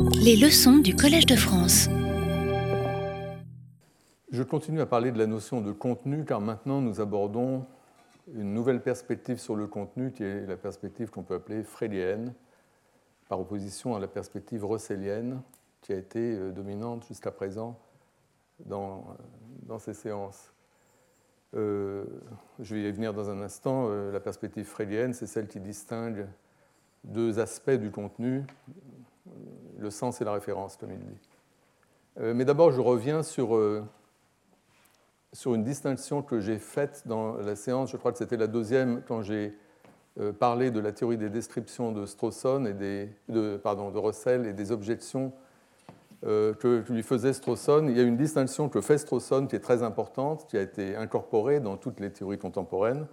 Les leçons du Collège de France. Je continue à parler de la notion de contenu car maintenant nous abordons une nouvelle perspective sur le contenu qui est la perspective qu'on peut appeler freudienne par opposition à la perspective russellienne qui a été euh, dominante jusqu'à présent dans, euh, ces séances. Euh, je vais y venir dans un instant. la perspective freudienne, c'est celle qui distingue deux aspects du contenu, le sens et la référence, comme il dit. mais d'abord, je reviens sur, sur une distinction que j'ai faite dans la séance, je crois que c'était la deuxième, quand j'ai parlé de la théorie des descriptions de Strawson et des, de, pardon, de Russell et des objections euh, que, lui faisait Strawson. Il y a une distinction que fait Strawson qui est très importante, qui a été incorporée dans toutes les théories contemporaines.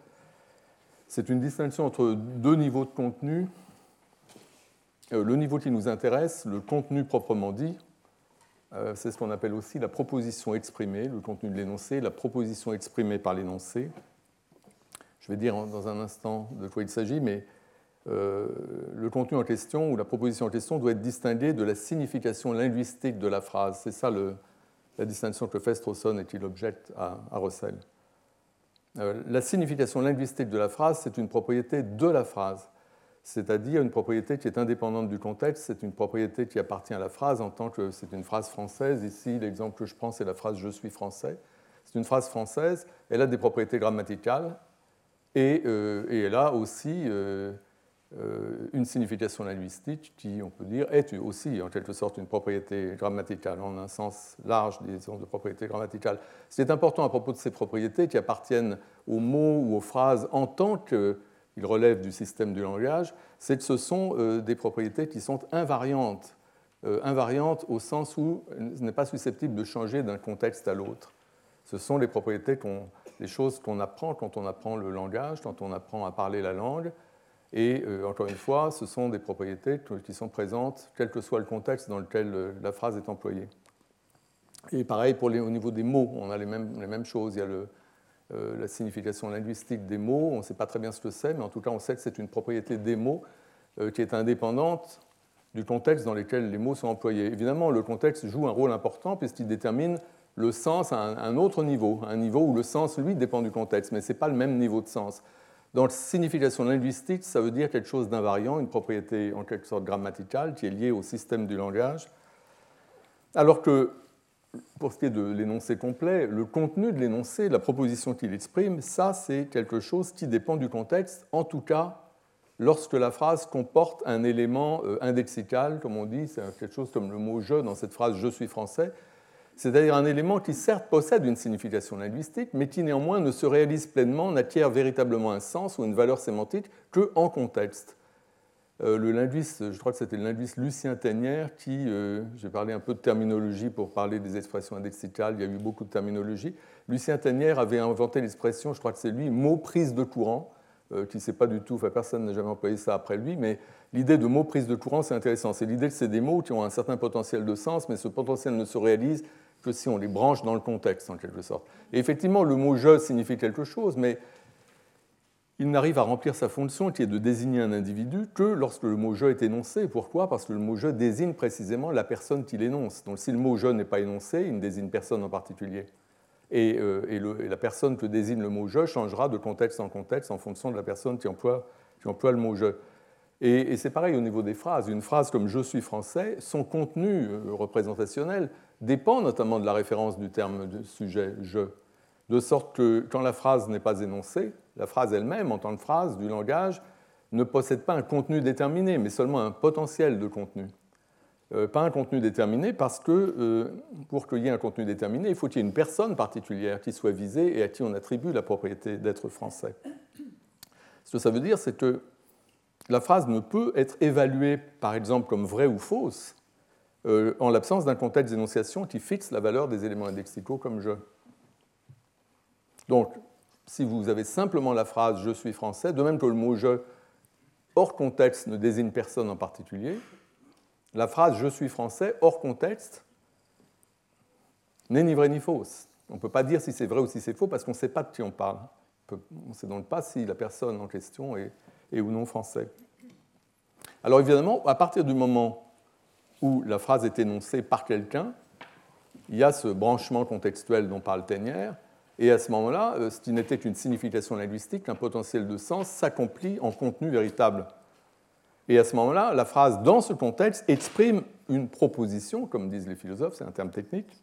C'est une distinction entre deux niveaux de contenu. Euh, le niveau qui nous intéresse, le contenu proprement dit, euh, c'est ce qu'on appelle aussi la proposition exprimée, le contenu de l'énoncé, la proposition exprimée par l'énoncé. Je vais dire dans un instant de quoi il s'agit, mais euh, le contenu en question ou la proposition en question doit être distingué de la signification linguistique de la phrase. C'est ça la distinction que fait Strawson et qu'il objecte à, Russell. Euh, la signification linguistique de la phrase, c'est une propriété de la phrase, c'est-à-dire une propriété qui est indépendante du contexte, c'est une propriété qui appartient à la phrase en tant que c'est une phrase française. Ici, l'exemple que je prends, c'est la phrase Je suis français. C'est une phrase française, elle a des propriétés grammaticales et, euh, elle a aussi euh, une signification linguistique qui, on peut dire, est aussi en quelque sorte une propriété grammaticale, en un sens large, disons, de propriété grammaticale. Ce qui est important à propos de ces propriétés qui appartiennent aux mots ou aux phrases en tant qu'ils relèvent du système du langage, c'est que ce sont euh, des propriétés qui sont invariantes, euh, invariantes au sens où ce n'est pas susceptible de changer d'un contexte à l'autre. Ce sont les propriétés, les choses qu'on apprend quand on apprend le langage, quand on apprend à parler la langue, et euh, encore une fois, ce sont des propriétés qui sont présentes, quel que soit le contexte dans lequel la phrase est employée. Et pareil pour les, au niveau des mots, on a les mêmes, les mêmes choses. Il y a le, la signification linguistique des mots, on ne sait pas très bien ce que c'est, mais en tout cas on sait que c'est une propriété des mots qui est indépendante du contexte dans lequel les mots sont employés. Évidemment, le contexte joue un rôle important puisqu'il détermine le sens à un, autre niveau, un niveau où le sens, lui, dépend du contexte, mais ce n'est pas le même niveau de sens. La signification linguistique, ça veut dire quelque chose d'invariant, une propriété en quelque sorte grammaticale qui est liée au système du langage. Alors que, pour ce qui est de l'énoncé complet, le contenu de l'énoncé, la proposition qu'il exprime, ça c'est quelque chose qui dépend du contexte, en tout cas lorsque la phrase comporte un élément euh, indexical, comme on dit, c'est quelque chose comme le mot je dans cette phrase je suis français, c'est-à-dire un élément qui certes possède une signification linguistique, mais qui néanmoins ne se réalise pleinement, n'acquiert véritablement un sens ou une valeur sémantique que en contexte. Euh, le linguiste, je crois que c'était le linguiste Lucien Teignère qui, euh, j'ai parlé un peu de terminologie pour parler des expressions indexicales, il y a eu beaucoup de terminologie. Lucien Teignère avait inventé l'expression, je crois que c'est lui, mot prise de courant, euh, qui ne sait pas du tout, enfin, personne n'a jamais employé ça après lui, mais l'idée de mot prise de courant, c'est intéressant. C'est l'idée que c'est des mots qui ont un certain potentiel de sens, mais ce potentiel ne se réalise que si on les branche dans le contexte, en quelque sorte. Et effectivement, le mot je signifie quelque chose, mais il n'arrive à remplir sa fonction, qui est de désigner un individu, que lorsque le mot je est énoncé. Pourquoi? Parce que le mot je désigne précisément la personne qui l'énonce. Donc si le mot je n'est pas énoncé, il ne désigne personne en particulier. Et, euh, la personne que désigne le mot je changera de contexte en contexte en fonction de la personne qui emploie, qui le mot je. Et, c'est pareil au niveau des phrases. Une phrase comme je suis français, son contenu euh, représentationnel dépend notamment de la référence du terme de sujet je, de sorte que quand la phrase n'est pas énoncée, la phrase elle-même, en tant que phrase du langage, ne possède pas un contenu déterminé, mais seulement un potentiel de contenu. Euh, pas un contenu déterminé parce que euh, pour qu'il y ait un contenu déterminé, il faut qu'il y ait une personne particulière qui soit visée et à qui on attribue la propriété d'être français. Ce que ça veut dire, c'est que la phrase ne peut être évaluée, par exemple, comme vraie ou fausse, euh, en l'absence d'un contexte d'énonciation qui fixe la valeur des éléments indexicaux comme je. Donc, si vous avez simplement la phrase je suis français, de même que le mot je hors contexte ne désigne personne en particulier, la phrase je suis français hors contexte n'est ni vraie ni fausse. On ne peut pas dire si c'est vrai ou si c'est faux parce qu'on ne sait pas de qui on parle. On ne sait donc pas si la personne en question est, ou non français. Alors évidemment, à partir du moment où la phrase est énoncée par quelqu'un, il y a ce branchement contextuel dont parle Ténière, et à ce moment-là, euh, ce qui n'était qu'une signification linguistique, un potentiel de sens s'accomplit en contenu véritable. Et à ce moment-là, la phrase, dans ce contexte, exprime une proposition, comme disent les philosophes, c'est un terme technique,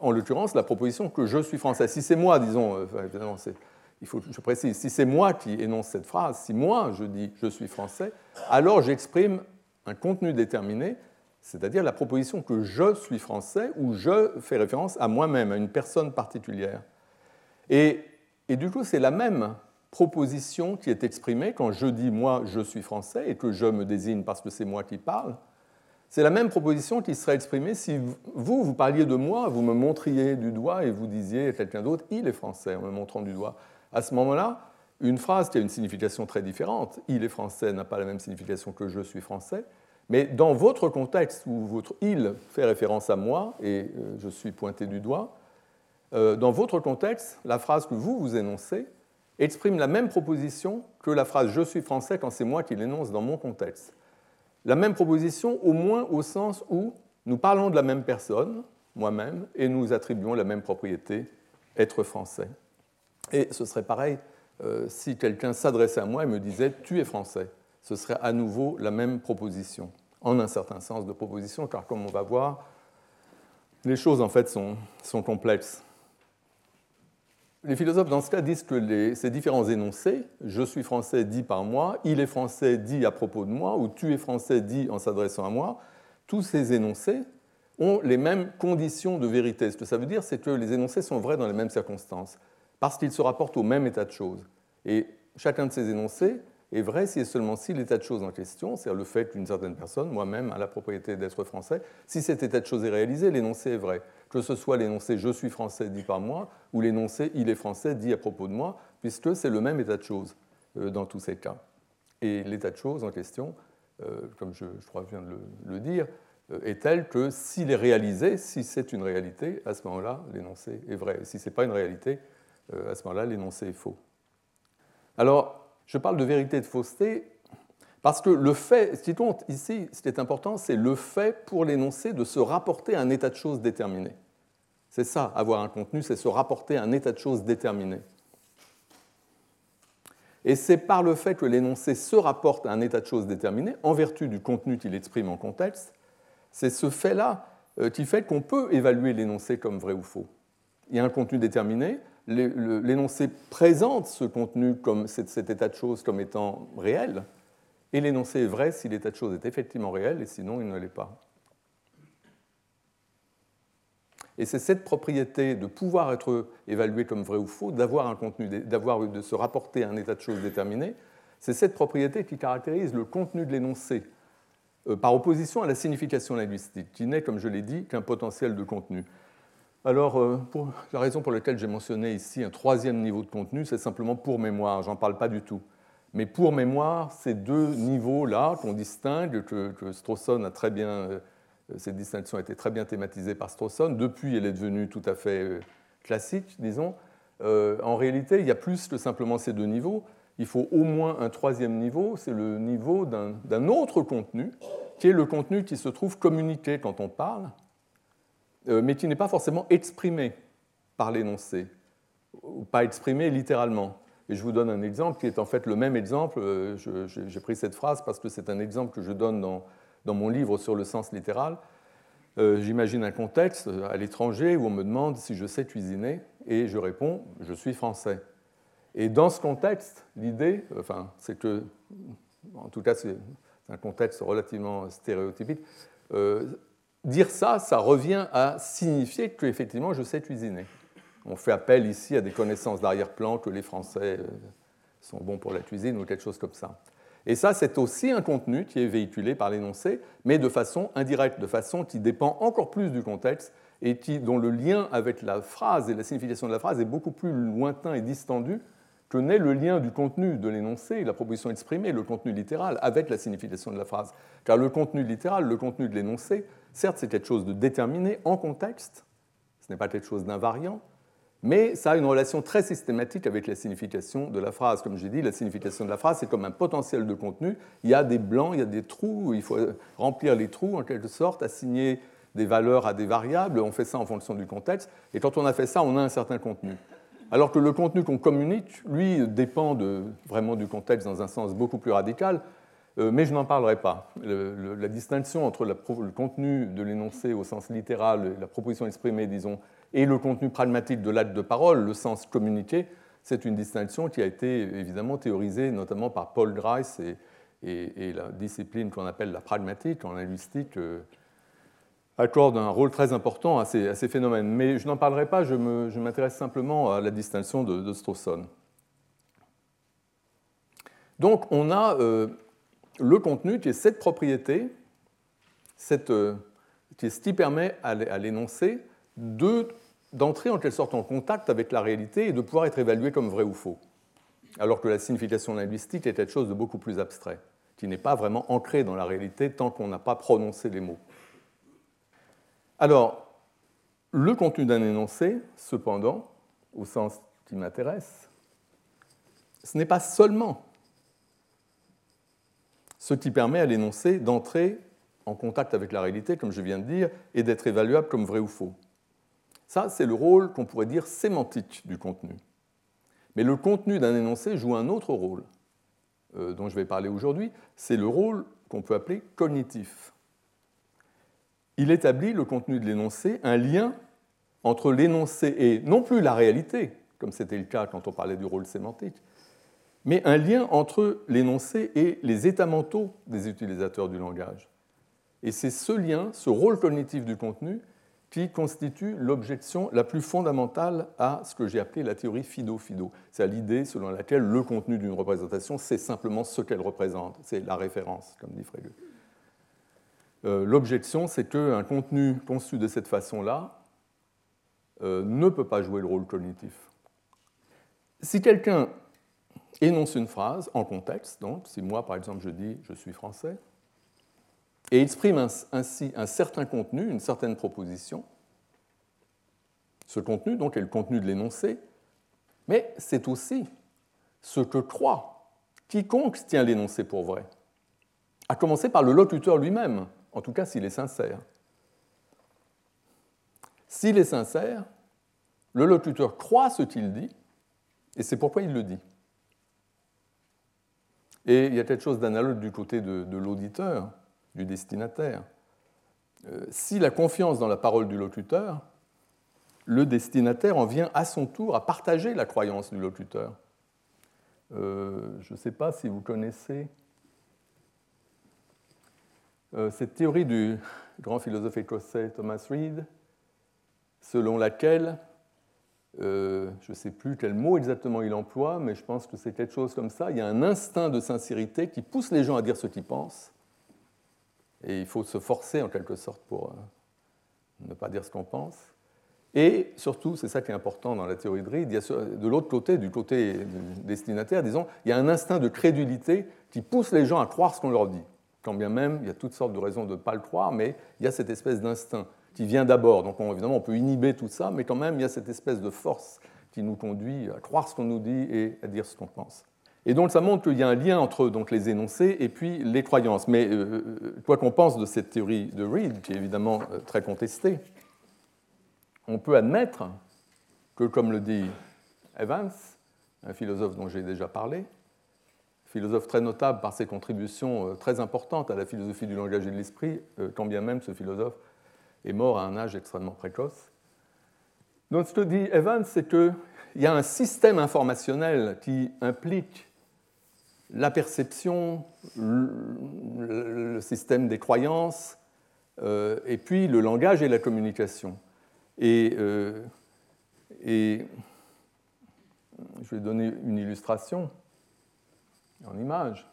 en l'occurrence la proposition que je suis français. Si c'est moi, disons, euh, évidemment, il faut que je précise, si c'est moi qui énonce cette phrase, si moi je dis je suis français, alors j'exprime un contenu déterminé, c'est-à-dire la proposition que je suis français ou je fais référence à moi-même, à une personne particulière. Et, du coup, c'est la même proposition qui est exprimée quand je dis moi je suis français et que je me désigne parce que c'est moi qui parle. C'est la même proposition qui serait exprimée si vous, vous parliez de moi, vous me montriez du doigt et vous disiez à quelqu'un d'autre, il est français, en me montrant du doigt. À ce moment-là, une phrase qui a une signification très différente, il est français n'a pas la même signification que je suis français, mais dans votre contexte où votre il fait référence à moi et euh, je suis pointé du doigt, euh, dans votre contexte, la phrase que vous vous énoncez exprime la même proposition que la phrase je suis français quand c'est moi qui l'énonce dans mon contexte. La même proposition au moins au sens où nous parlons de la même personne, moi-même, et nous attribuons la même propriété, être français. Et ce serait pareil euh, si quelqu'un s'adressait à moi et me disait tu es français. Ce serait à nouveau la même proposition, en un certain sens de proposition, car comme on va voir, les choses en fait sont complexes les philosophes dans ce cas disent que ces différents énoncés, je suis français dit par moi, il est français dit à propos de moi, ou tu es français dit en s'adressant à moi, tous ces énoncés ont les mêmes conditions de vérité. Ce que ça veut dire, c'est que les énoncés sont vrais dans les mêmes circonstances, parce qu'ils se rapportent au même état de choses. Et chacun de ces énoncés est vrai si et seulement si l'état de choses en question, c'est-à-dire le fait qu'une certaine personne, moi-même, a la propriété d'être français, si cet état de choses est réalisé, l'énoncé est vrai que ce soit l'énoncé je suis français dit par moi ou l'énoncé il est français dit à propos de moi, puisque c'est le même état de choses euh, dans tous ces cas. Et l'état de choses en question, euh, comme je, crois que je viens de le, dire, euh, est tel que s'il est réalisé, si c'est une réalité, à ce moment-là, l'énoncé est vrai. si ce n'est pas une réalité, à ce moment-là, l'énoncé est faux. Alors, je parle de vérité et de fausseté parce que le fait, ce qui compte ici, ce qui est important, c'est le fait pour l'énoncé de se rapporter à un état de choses déterminé. C'est ça, avoir un contenu, c'est se rapporter à un état de choses déterminé. Et c'est par le fait que l'énoncé se rapporte à un état de choses déterminé, en vertu du contenu qu'il exprime en contexte, c'est ce fait-là euh, qui fait qu'on peut évaluer l'énoncé comme vrai ou faux. Il y a un contenu déterminé, l'énoncé présente ce contenu comme cet état de choses comme étant réel, et l'énoncé est vrai si l'état de choses est effectivement réel, et sinon il ne l'est pas. Et c'est cette propriété de pouvoir être évalué comme vrai ou faux, d'avoir un contenu, d'avoir, de se rapporter à un état de choses déterminé, c'est cette propriété qui caractérise le contenu de l'énoncé, euh, par opposition à la signification linguistique, qui n'est, comme je l'ai dit, qu'un potentiel de contenu. Alors, euh, la raison pour laquelle j'ai mentionné ici un troisième niveau de contenu, c'est simplement pour mémoire, j'en parle pas du tout. Mais pour mémoire, ces deux niveaux-là qu'on distingue, que, que Strawson a très bien euh, cette distinction a été très bien thématisée par Strawson. Depuis, elle est devenue tout à fait euh, classique, disons. Euh, en réalité, il y a plus que simplement ces deux niveaux. Il faut au moins un troisième niveau, c'est le niveau d'un autre contenu, qui est le contenu qui se trouve communiqué quand on parle, mais qui n'est pas forcément exprimé par l'énoncé, ou pas exprimé littéralement. Et je vous donne un exemple qui est en fait le même exemple. J'ai pris cette phrase parce que c'est un exemple que je donne dans, dans mon livre sur le sens littéral, euh, j'imagine un contexte euh, à l'étranger où on me demande si je sais cuisiner et je réponds je suis français. Et dans ce contexte, l'idée, enfin, c'est que, en tout cas, c'est un contexte relativement stéréotypique. Euh, dire ça, ça revient à signifier qu'effectivement je sais cuisiner. On fait appel ici à des connaissances d'arrière-plan que les Français sont bons pour la cuisine ou quelque chose comme ça. Et ça, c'est aussi un contenu qui est véhiculé par l'énoncé, mais de façon indirecte, de façon qui dépend encore plus du contexte et qui, dont le lien avec la phrase et la signification de la phrase est beaucoup plus lointain et distendu que n'est le lien du contenu de l'énoncé, la proposition exprimée, le contenu littéral, avec la signification de la phrase. Car le contenu littéral, le contenu de l'énoncé, certes, c'est quelque chose de déterminé en contexte, ce n'est pas quelque chose d'invariant, mais ça a une relation très systématique avec la signification de la phrase. Comme j'ai dit, la signification de la phrase, c'est comme un potentiel de contenu. Il y a des blancs, il y a des trous, il faut remplir les trous en quelque sorte, assigner des valeurs à des variables, on fait ça en fonction du contexte, et quand on a fait ça, on a un certain contenu. Alors que le contenu qu'on communique, lui, dépend vraiment du contexte dans un sens beaucoup plus radical, euh, mais je n'en parlerai pas. la distinction entre le contenu de l'énoncé au sens littéral, la proposition exprimée, disons, et le contenu pragmatique de l'acte de parole, le sens communiqué, c'est une distinction qui a été évidemment théorisée notamment par Paul Grice et, la discipline qu'on appelle la pragmatique en linguistique. Euh, accorde un rôle très important à ces, phénomènes. Mais je n'en parlerai pas, je m'intéresse simplement à la distinction de, de Strawson. Donc on a euh, le contenu qui est cette propriété, cette, euh, qui est ce qui permet à l'énoncé d'entrer en quelque sorte en contact avec la réalité et de pouvoir être évalué comme vrai ou faux. Alors que la signification linguistique est quelque chose de beaucoup plus abstrait, qui n'est pas vraiment ancré dans la réalité tant qu'on n'a pas prononcé les mots. Alors, le contenu d'un énoncé, cependant, au sens qui m'intéresse, ce n'est pas seulement ce qui permet à l'énoncé d'entrer en contact avec la réalité, comme je viens de dire, et d'être évaluable comme vrai ou faux. Ça, c'est le rôle qu'on pourrait dire sémantique du contenu. Mais le contenu d'un énoncé joue un autre rôle, euh, dont je vais parler aujourd'hui, c'est le rôle qu'on peut appeler cognitif il établit le contenu de l'énoncé, un lien entre l'énoncé et non plus la réalité, comme c'était le cas quand on parlait du rôle sémantique, mais un lien entre l'énoncé et les états mentaux des utilisateurs du langage. Et c'est ce lien, ce rôle cognitif du contenu, qui constitue l'objection la plus fondamentale à ce que j'ai appelé la théorie fido-fido. C'est à l'idée selon laquelle le contenu d'une représentation, c'est simplement ce qu'elle représente, c'est la référence, comme dit Frege. Euh, l'objection, c'est qu'un contenu conçu de cette façon-là euh, ne peut pas jouer le rôle cognitif. Si quelqu'un énonce une phrase en contexte, donc si moi par exemple je dis je suis français, et exprime ainsi un certain contenu, une certaine proposition, ce contenu donc est le contenu de l'énoncé, mais c'est aussi ce que croit quiconque tient l'énoncé pour vrai, à commencer par le locuteur lui-même, en tout cas s'il est sincère. S'il est sincère, le locuteur croit ce qu'il dit, et c'est pourquoi il le dit. Et il y a quelque chose d'analogue du côté de, l'auditeur, du destinataire. Euh, si la confiance dans la parole du locuteur, le destinataire en vient à son tour à partager la croyance du locuteur. Euh, je ne sais pas si vous connaissez euh, cette théorie du grand philosophe écossais Thomas Reid, selon laquelle, je ne sais plus quel mot exactement il emploie, mais je pense que c'est quelque chose comme ça, il y a un instinct de sincérité qui pousse les gens à dire ce qu'ils pensent, et il faut se forcer en quelque sorte pour euh, ne pas dire ce qu'on pense. Et surtout, c'est ça qui est important dans la théorie de a de l'autre côté, du côté destinataire, disons, il y a un instinct de crédulité qui pousse les gens à croire ce qu'on leur dit quand bien même il y a toutes sortes de raisons de ne pas le croire, mais il y a cette espèce d'instinct qui vient d'abord. Donc évidemment, on peut inhiber tout ça, mais quand même, il y a cette espèce de force qui nous conduit à croire ce qu'on nous dit et à dire ce qu'on pense. Et donc ça montre qu'il y a un lien entre donc, les énoncés et puis les croyances. Mais euh, quoi qu'on pense de cette théorie de Reid, qui est évidemment euh, très contestée, on peut admettre que, comme le dit Evans, un philosophe dont j'ai déjà parlé, philosophe très notable par ses contributions euh, très importantes à la philosophie du langage et de l'esprit, quand bien même ce philosophe est mort à un âge extrêmement précoce. Donc ce que dit Evans, c'est qu'il y a un système informationnel qui implique la perception, le système des croyances, euh, et puis le langage et la communication. Et, et je vais donner une illustration en image.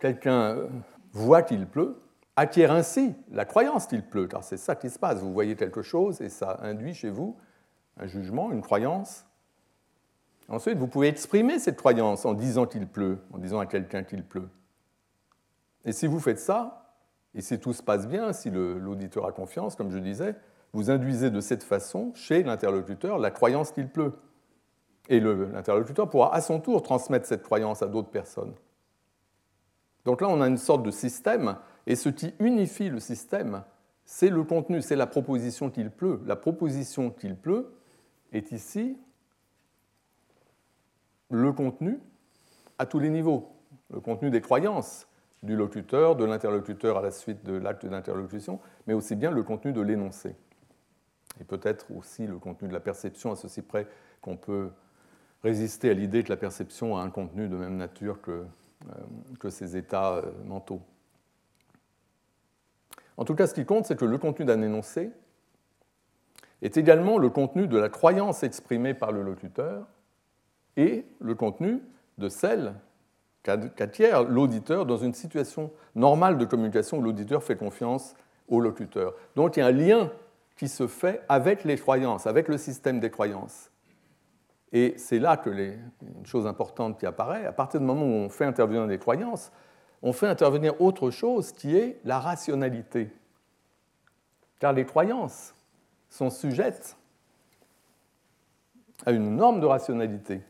Quelqu'un euh, voit qu'il pleut, acquiert ainsi la croyance qu'il pleut, car c'est ça qui se passe. Vous voyez quelque chose et ça induit chez vous un jugement, une croyance. Ensuite, vous pouvez exprimer cette croyance en disant qu'il pleut, en disant à quelqu'un qu'il pleut. Et si vous faites ça, et si tout se passe bien, si l'auditeur a confiance, comme je disais, vous induisez de cette façon chez l'interlocuteur la croyance qu'il pleut. Et l'interlocuteur pourra à son tour transmettre cette croyance à d'autres personnes. Donc là, on a une sorte de système, et ce qui unifie le système, c'est le contenu, c'est la proposition qu'il pleut. La proposition qu'il pleut est ici le contenu à tous les niveaux, le contenu des croyances du locuteur, de l'interlocuteur à la suite de l'acte d'interlocution, mais aussi bien le contenu de l'énoncé. Et peut-être aussi le contenu de la perception, à ceci près qu'on peut résister à l'idée que la perception a un contenu de même nature que, euh, ces états euh, mentaux. En tout cas, ce qui compte, c'est que le contenu d'un énoncé est également le contenu de la croyance exprimée par le locuteur et le contenu de celle qu'acquiert l'auditeur dans une situation normale de communication où l'auditeur fait confiance au locuteur. Donc il y a un lien qui se fait avec les croyances, avec le système des croyances. Et c'est là que les, une chose importante qui apparaît, à partir du moment où on fait intervenir des croyances, on fait intervenir autre chose qui est la rationalité. Car les croyances sont sujettes à une norme de rationalité,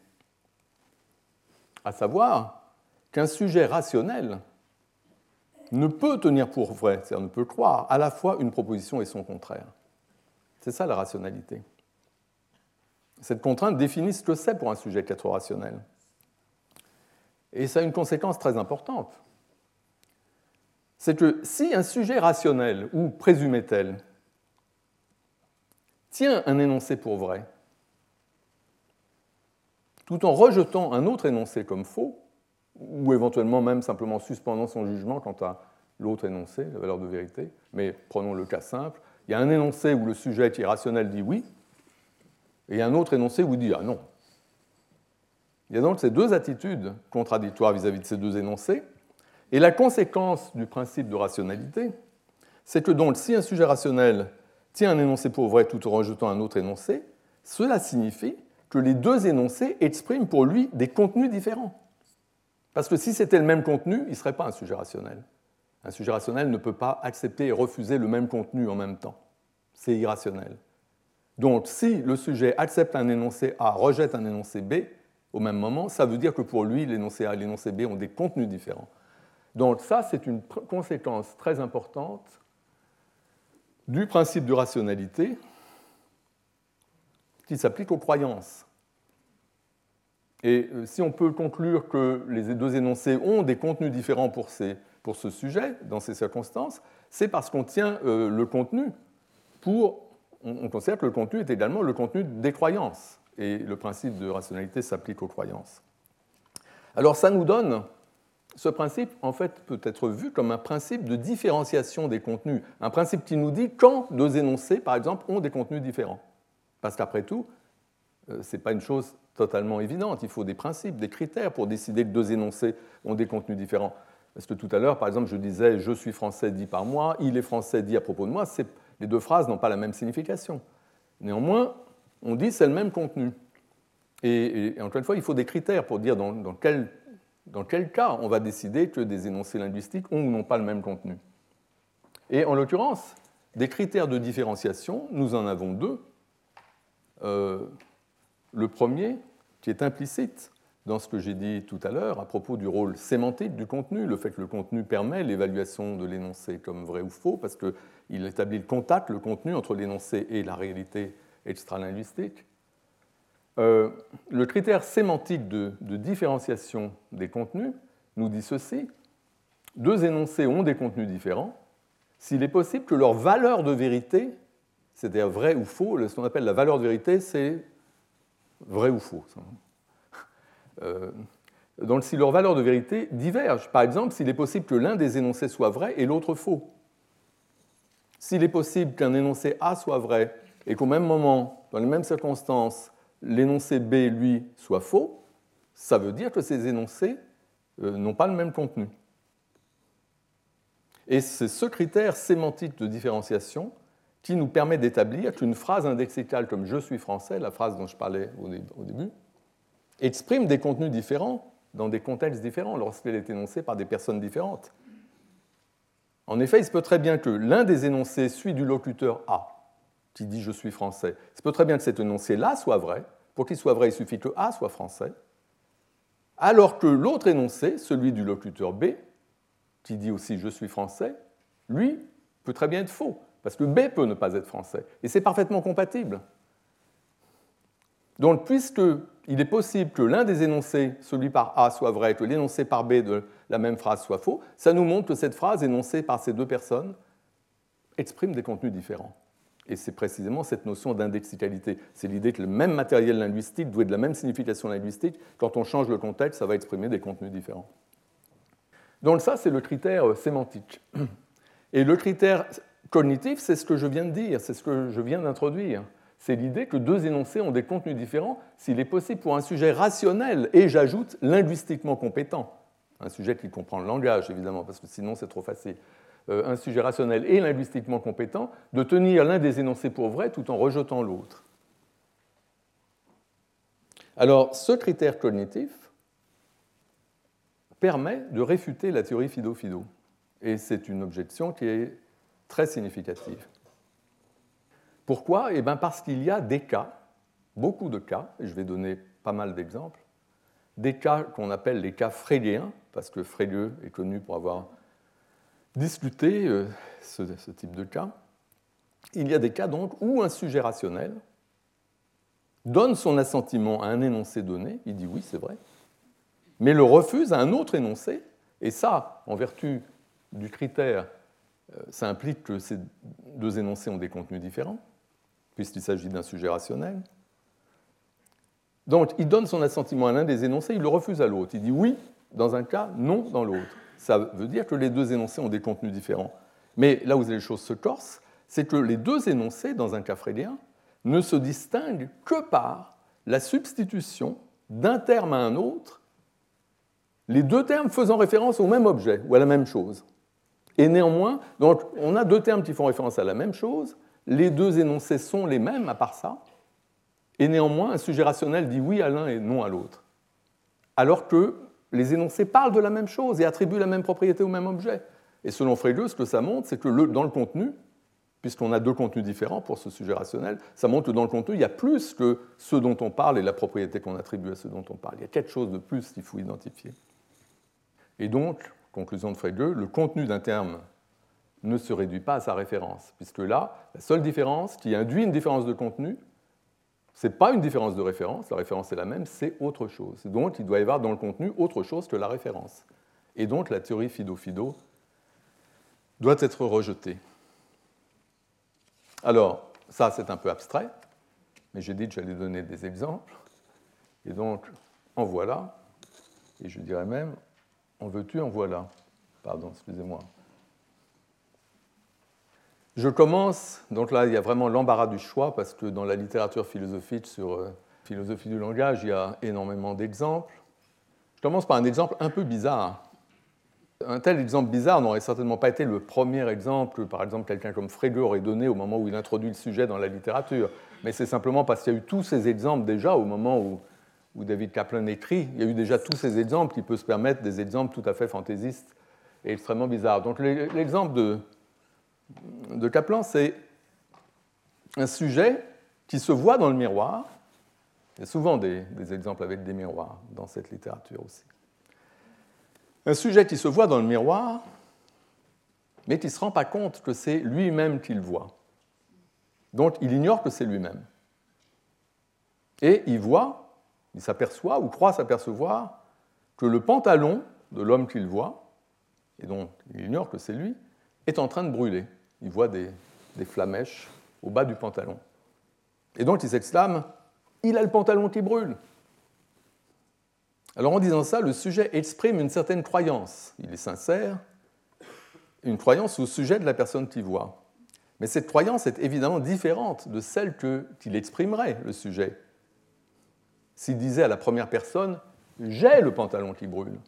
à savoir qu'un sujet rationnel ne peut tenir pour vrai, c'est-à-dire ne peut croire à la fois une proposition et son contraire. C'est ça la rationalité. Cette contrainte définit ce que c'est pour un sujet qu'être rationnel. Et ça a une conséquence très importante. C'est que si un sujet rationnel, ou présumé tel, tient un énoncé pour vrai, tout en rejetant un autre énoncé comme faux, ou éventuellement même simplement suspendant son jugement quant à l'autre énoncé, la valeur de vérité. Mais prenons le cas simple. Il y a un énoncé où le sujet qui est rationnel dit oui, et il y a un autre énoncé où il dit ah non. Il y a donc ces deux attitudes contradictoires vis-à-vis de ces deux énoncés. Et la conséquence du principe de rationalité, c'est que donc si un sujet rationnel tient un énoncé pour vrai tout en rejetant un autre énoncé, cela signifie que les deux énoncés expriment pour lui des contenus différents. Parce que si c'était le même contenu, il ne serait pas un sujet rationnel. Un sujet rationnel ne peut pas accepter et refuser le même contenu en même temps. C'est irrationnel. Donc si le sujet accepte un énoncé A, rejette un énoncé B, au même moment, ça veut dire que pour lui, l'énoncé A et l'énoncé B ont des contenus différents. Donc ça, c'est une conséquence très importante du principe de rationalité qui s'applique aux croyances. Et euh, si on peut conclure que les deux énoncés ont des contenus différents pour, ce sujet, dans ces circonstances, c'est parce qu'on tient euh, le contenu pour. On, considère que le contenu est également le contenu des croyances. Et le principe de rationalité s'applique aux croyances. Alors ça nous donne. Ce principe, en fait, peut être vu comme un principe de différenciation des contenus. Un principe qui nous dit quand deux énoncés, par exemple, ont des contenus différents. Parce qu'après tout, euh, ce n'est pas une chose totalement évidente. Il faut des principes, des critères pour décider que deux énoncés ont des contenus différents. Parce que tout à l'heure, par exemple, je disais je suis français dit par moi, il est français dit à propos de moi, les deux phrases n'ont pas la même signification. Néanmoins, on dit c'est le même contenu. Et, encore une fois, il faut des critères pour dire dans, quel, dans quel cas on va décider que des énoncés linguistiques ont ou n'ont pas le même contenu. Et en l'occurrence, des critères de différenciation, nous en avons deux. Euh, le premier, qui est implicite dans ce que j'ai dit tout à l'heure à propos du rôle sémantique du contenu, le fait que le contenu permet l'évaluation de l'énoncé comme vrai ou faux, parce qu'il établit le contact, le contenu entre l'énoncé et la réalité extralinguistique. Euh, le critère sémantique de, de, différenciation des contenus nous dit ceci. Deux énoncés ont des contenus différents. S'il est possible que leur valeur de vérité, c'est-à-dire vrai ou faux, ce qu'on appelle la valeur de vérité, c'est vrai ou faux. Euh, donc si leurs valeurs de vérité divergent, par exemple, s'il est possible que l'un des énoncés soit vrai et l'autre faux. S'il est possible qu'un énoncé A soit vrai et qu'au même moment, dans les mêmes circonstances, l'énoncé B, lui, soit faux, ça veut dire que ces énoncés euh, n'ont pas le même contenu. Et c'est ce critère sémantique de différenciation qui nous permet d'établir qu'une phrase indexicale comme je suis français, la phrase dont je parlais au début, exprime des contenus différents dans des contextes différents lorsqu'elle est énoncée par des personnes différentes. En effet, il se peut très bien que l'un des énoncés suit du locuteur A qui dit je suis français. Ça peut très bien que cet énoncé-là soit vrai. Pour qu'il soit vrai, il suffit que A soit français. Alors que l'autre énoncé, celui du locuteur B, qui dit aussi je suis français, lui peut très bien être faux, parce que B peut ne pas être français. Et c'est parfaitement compatible. Donc, puisqu'il est possible que l'un des énoncés, celui par A, soit vrai, que l'énoncé par B de la même phrase soit faux, ça nous montre que cette phrase énoncée par ces deux personnes exprime des contenus différents. Et c'est précisément cette notion d'indexicalité. C'est l'idée que le même matériel linguistique doit de la même signification linguistique. Quand on change le contexte, ça va exprimer des contenus différents. Donc ça, c'est le critère sémantique. Et le critère cognitif, c'est ce que je viens de dire, c'est ce que je viens d'introduire c'est l'idée que deux énoncés ont des contenus différents s'il est possible pour un sujet rationnel et, j'ajoute, linguistiquement compétent, un sujet qui comprend le langage évidemment, parce que sinon c'est trop facile, euh, un sujet rationnel et linguistiquement compétent, de tenir l'un des énoncés pour vrai tout en rejetant l'autre. Alors, ce critère cognitif permet de réfuter la théorie Fido-Fido. Et c'est une objection qui est très significative. Pourquoi? Eh bien parce qu'il y a des cas, beaucoup de cas, et je vais donner pas mal d'exemples, des cas qu'on appelle les cas frégéens, parce que Frege est connu pour avoir discuté euh, ce, type de cas. Il y a des cas donc où un sujet rationnel donne son assentiment à un énoncé donné, il dit oui, c'est vrai, mais le refuse à un autre énoncé, et ça, en vertu du critère, ça implique que ces deux énoncés ont des contenus différents puisqu'il s'agit d'un sujet rationnel. Donc, il donne son assentiment à l'un des énoncés, il le refuse à l'autre. Il dit oui dans un cas, non dans l'autre. Ça veut dire que les deux énoncés ont des contenus différents. Mais là où les choses se corsent, c'est que les deux énoncés, dans un cas freudien, ne se distinguent que par la substitution d'un terme à un autre, les deux termes faisant référence au même objet ou à la même chose. Et néanmoins, donc on a deux termes qui font référence à la même chose, les deux énoncés sont les mêmes à part ça, et néanmoins un sujet rationnel dit oui à l'un et non à l'autre. Alors que les énoncés parlent de la même chose et attribuent la même propriété au même objet. Et selon Frege, ce que ça montre, c'est que dans le contenu, puisqu'on a deux contenus différents pour ce sujet rationnel, ça montre que dans le contenu, il y a plus que ce dont on parle et la propriété qu'on attribue à ce dont on parle. Il y a quelque chose de plus qu'il faut identifier. Et donc, conclusion de Frege, le contenu d'un terme ne se réduit pas à sa référence, puisque là, la seule différence qui induit une différence de contenu, ce n'est pas une différence de référence, la référence est la même, c'est autre chose. Donc il doit y avoir dans le contenu autre chose que la référence. Et donc la théorie Fido-Fido doit être rejetée. Alors, ça c'est un peu abstrait, mais j'ai dit que j'allais donner des exemples. Et donc, en voilà, et je dirais même, en veux-tu, en voilà. Pardon, excusez-moi. Je commence, donc là il y a vraiment l'embarras du choix, parce que dans la littérature philosophique sur euh, philosophie du langage, il y a énormément d'exemples. Je commence par un exemple un peu bizarre. Un tel exemple bizarre n'aurait certainement pas été le premier exemple par exemple, quelqu'un comme Frege aurait donné au moment où il introduit le sujet dans la littérature. Mais c'est simplement parce qu'il y a eu tous ces exemples déjà au moment où, où David Kaplan écrit. Il y a eu déjà tous ces exemples qui peuvent se permettre des exemples tout à fait fantaisistes et extrêmement bizarres. Donc l'exemple de, Kaplan, c'est un sujet qui se voit dans le miroir. Il y a souvent des, exemples avec des miroirs dans cette littérature aussi. Un sujet qui se voit dans le miroir, mais qui ne se rend pas compte que c'est lui-même qu'il voit. Donc il ignore que c'est lui-même. Et il voit, il s'aperçoit ou croit s'apercevoir que le pantalon de l'homme qu'il voit, et dont il ignore que c'est lui, est en train de brûler. Il voit des, flamèches au bas du pantalon. Et donc il s'exclame Il a le pantalon qui brûle Alors en disant ça, le sujet exprime une certaine croyance. Il est sincère, une croyance au sujet de la personne qui voit. Mais cette croyance est évidemment différente de celle qu'il exprimerait, le sujet. S'il disait à la première personne J'ai le pantalon qui brûle.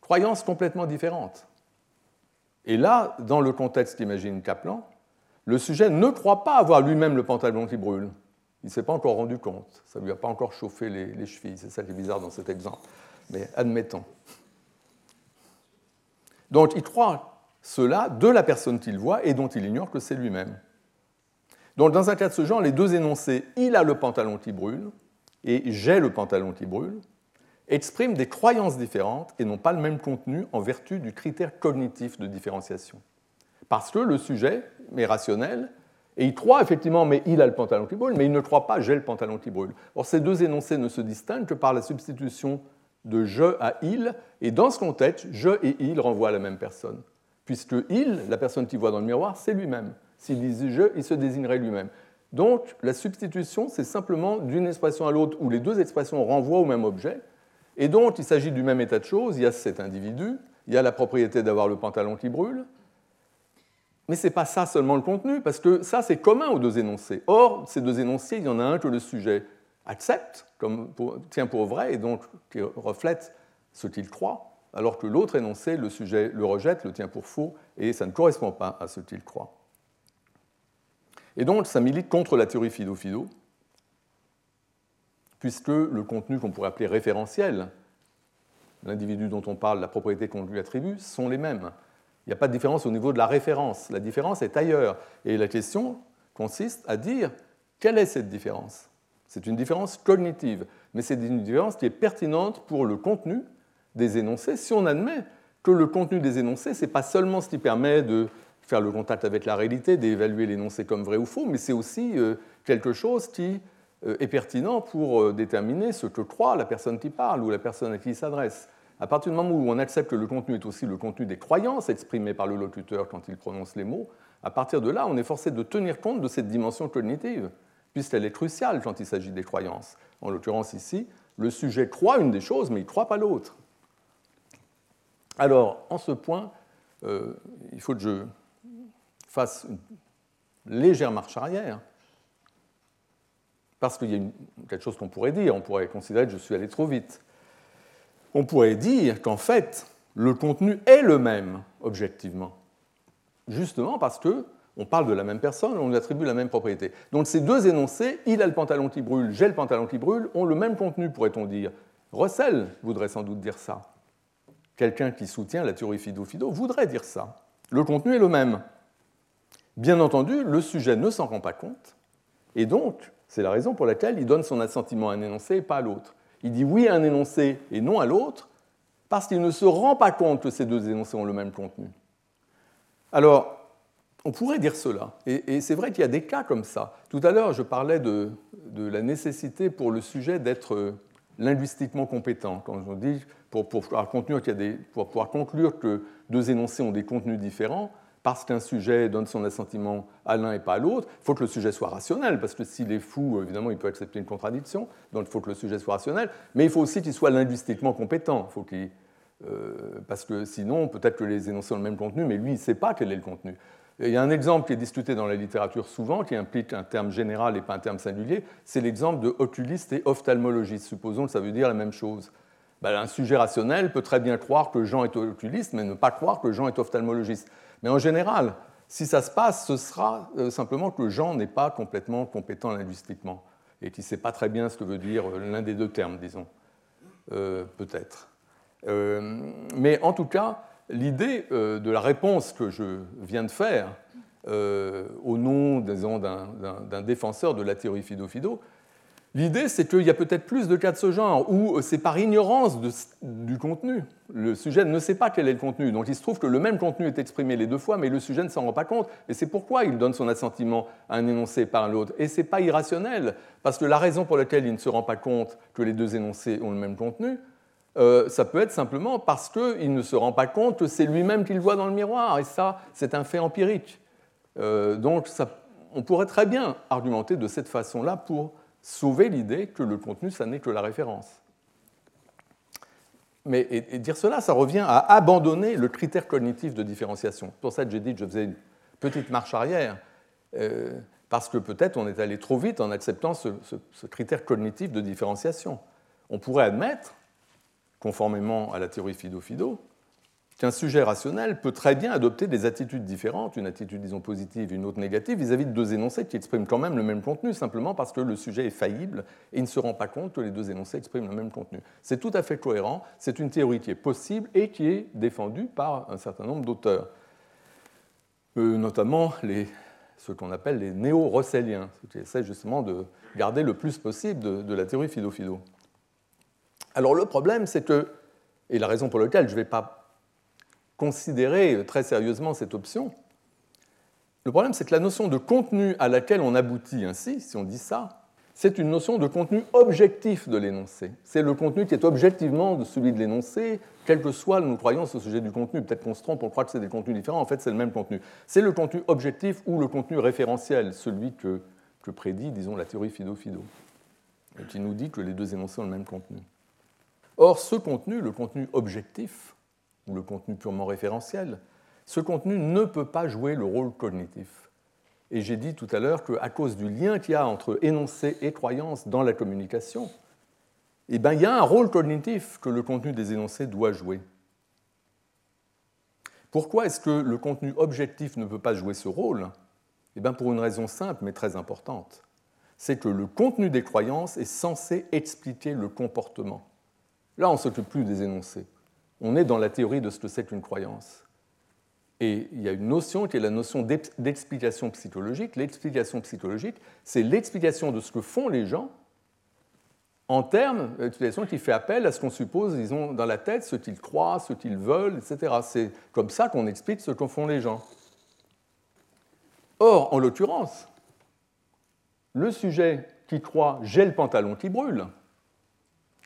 Croyance complètement différente. Et là, dans le contexte qu'imagine Kaplan, le sujet ne croit pas avoir lui-même le pantalon qui brûle. Il ne s'est pas encore rendu compte. Ça ne lui a pas encore chauffé les, chevilles. C'est ça qui est bizarre dans cet exemple. Mais admettons. Donc il croit cela de la personne qu'il voit et dont il ignore que c'est lui-même. Donc dans un cas de ce genre, les deux énoncés il a le pantalon qui brûle et j'ai le pantalon qui brûle expriment des croyances différentes et n'ont pas le même contenu en vertu du critère cognitif de différenciation. Parce que le sujet est rationnel et il croit effectivement mais il a le pantalon qui brûle, mais il ne croit pas j'ai le pantalon qui brûle. Or ces deux énoncés ne se distinguent que par la substitution de je à il, et dans ce contexte, je et il renvoient à la même personne, puisque il, la personne qui voit dans le miroir, c'est lui-même. S'il disait je, il se désignerait lui-même. Donc la substitution, c'est simplement d'une expression à l'autre où les deux expressions renvoient au même objet, et donc il s'agit du même état de choses. Il y a cet individu, il y a la propriété d'avoir le pantalon qui brûle, mais ce n'est pas ça seulement le contenu, parce que ça c'est commun aux deux énoncés. Or, ces deux énoncés, il y en a un que le sujet accepte, comme tient pour vrai, et donc qui reflète ce qu'il croit, alors que l'autre énoncé, le sujet le rejette, le tient pour faux, et ça ne correspond pas à ce qu'il croit. Et donc, ça milite contre la théorie Fido-Fido, puisque le contenu qu'on pourrait appeler référentiel, l'individu dont on parle, la propriété qu'on lui attribue, sont les mêmes. Il n'y a pas de différence au niveau de la référence. La différence est ailleurs. Et la question consiste à dire quelle est cette différence? C'est une différence cognitive, mais c'est une différence qui est pertinente pour le contenu des énoncés si on admet que le contenu des énoncés, ce n'est pas seulement ce qui permet de faire le contact avec la réalité, d'évaluer l'énoncé comme vrai ou faux, mais c'est aussi euh, quelque chose qui euh, est pertinent pour euh, déterminer ce que croit la personne qui parle ou la personne à qui il s'adresse. À partir du moment où on accepte que le contenu est aussi le contenu des croyances exprimées par le locuteur quand il prononce les mots, à partir de là, on est forcé de tenir compte de cette dimension cognitive, puisqu'elle est cruciale quand il s'agit des croyances. En l'occurrence ici, le sujet croit une des choses, mais il ne croit pas l'autre. Alors, en ce point, il faut que je une légère marche arrière, parce qu'il y a quelque chose qu'on pourrait dire, on pourrait considérer que je suis allé trop vite. On pourrait dire qu'en fait, le contenu est le même, objectivement, justement parce que on parle de la même personne, on lui attribue la même propriété. Donc ces deux énoncés, il a le pantalon qui brûle, j'ai le pantalon qui brûle, ont le même contenu, pourrait-on dire. Russell voudrait sans doute dire ça. Quelqu'un qui soutient la théorie Fido-Fido voudrait dire ça. Le contenu est le même. Bien entendu, le sujet ne s'en rend pas compte, et donc c'est la raison pour laquelle il donne son assentiment à un énoncé et pas à l'autre. Il dit oui à un énoncé et non à l'autre, parce qu'il ne se rend pas compte que ces deux énoncés ont le même contenu. Alors, on pourrait dire cela, et, c'est vrai qu'il y a des cas comme ça. Tout à l'heure, je parlais de, la nécessité pour le sujet d'être linguistiquement compétent. Quand je dis pour, pour pouvoir conclure que deux énoncés ont des contenus différents, parce qu'un sujet donne son assentiment à l'un et pas à l'autre, il faut que le sujet soit rationnel, parce que s'il est fou, évidemment, il peut accepter une contradiction, donc il faut que le sujet soit rationnel, mais il faut aussi qu'il soit linguistiquement compétent, euh, parce que sinon, peut-être que les énoncés ont le même contenu, mais lui, il ne sait pas quel est le contenu. il y a un exemple qui est discuté dans la littérature souvent, qui implique un terme général et pas un terme singulier, c'est l'exemple de oculiste et ophtalmologiste. Supposons que ça veut dire la même chose. Ben, un sujet rationnel peut très bien croire que Jean est oculiste, mais ne pas croire que Jean est ophtalmologiste. Mais en général, si ça se passe, ce sera euh, simplement que Jean n'est pas complètement compétent linguistiquement et qu'il ne sait pas très bien ce que veut dire euh, l'un des deux termes, disons, euh, peut-être. mais en tout cas, l'idée de la réponse que je viens de faire au nom d'un défenseur de la théorie Fido-Fido, L'idée, c'est qu'il y a peut-être plus de cas de ce genre où c'est par ignorance du contenu. Le sujet ne sait pas quel est le contenu. Donc il se trouve que le même contenu est exprimé les deux fois, mais le sujet ne s'en rend pas compte. Et c'est pourquoi il donne son assentiment à un énoncé par l'autre. Et ce n'est pas irrationnel, parce que la raison pour laquelle il ne se rend pas compte que les deux énoncés ont le même contenu, euh, ça peut être simplement parce qu'il ne se rend pas compte que c'est lui-même qu'il voit dans le miroir. Et ça, c'est un fait empirique. Euh, donc on pourrait très bien argumenter de cette façon-là pour sauver l'idée que le contenu, ça n'est que la référence. Mais dire cela, ça revient à abandonner le critère cognitif de différenciation. Pour ça que j'ai dit que je faisais une petite marche arrière, euh, parce que peut-être on est allé trop vite en acceptant ce, ce critère cognitif de différenciation. On pourrait admettre, conformément à la théorie Fido-Fido, qu'un sujet rationnel peut très bien adopter des attitudes différentes, une attitude, disons, positive, une autre négative, vis-à-vis de deux énoncés qui expriment quand même le même contenu, simplement parce que le sujet est faillible et il ne se rend pas compte que les deux énoncés expriment le même contenu. C'est tout à fait cohérent, c'est une théorie qui est possible et qui est défendue par un certain nombre d'auteurs, euh, notamment les ce qu'on appelle les néo-russelliens, qui essaient justement de garder le plus possible de, la théorie Fido-Fido. Alors le problème, c'est que, et la raison pour laquelle je ne vais pas considérer très sérieusement cette option, le problème, c'est que la notion de contenu à laquelle on aboutit ainsi, si on dit ça, c'est une notion de contenu objectif de l'énoncé. C'est le contenu qui est objectivement celui de l'énoncé, quelle que soit nos croyances au sujet du contenu. Peut-être qu'on se trompe, on croit que c'est des contenus différents, en fait c'est le même contenu. C'est le contenu objectif ou le contenu référentiel, celui que, prédit, disons, la théorie Fido-Fido, qui nous dit que les deux énoncés ont le même contenu. Or, ce contenu, le contenu objectif, ou le contenu purement référentiel, ce contenu ne peut pas jouer le rôle cognitif. Et j'ai dit tout à l'heure qu'à cause du lien qu'il y a entre énoncé et croyance dans la communication, eh ben, il y a un rôle cognitif que le contenu des énoncés doit jouer. Pourquoi est-ce que le contenu objectif ne peut pas jouer ce rôle? Eh bien, Pour une raison simple mais très importante. C'est que le contenu des croyances est censé expliquer le comportement. Là, on ne s'occupe plus des énoncés. On est dans la théorie de ce que c'est qu'une croyance. Et il y a une notion qui est la notion d'explication psychologique. L'explication psychologique, c'est l'explication de ce que font les gens en termes d'explication qui fait appel à ce qu'on suppose, disons, dans la tête, ce qu'ils croient, ce qu'ils veulent, etc. C'est comme ça qu'on explique ce que font les gens. Or, en l'occurrence, le sujet qui croit j'ai le pantalon qui brûle,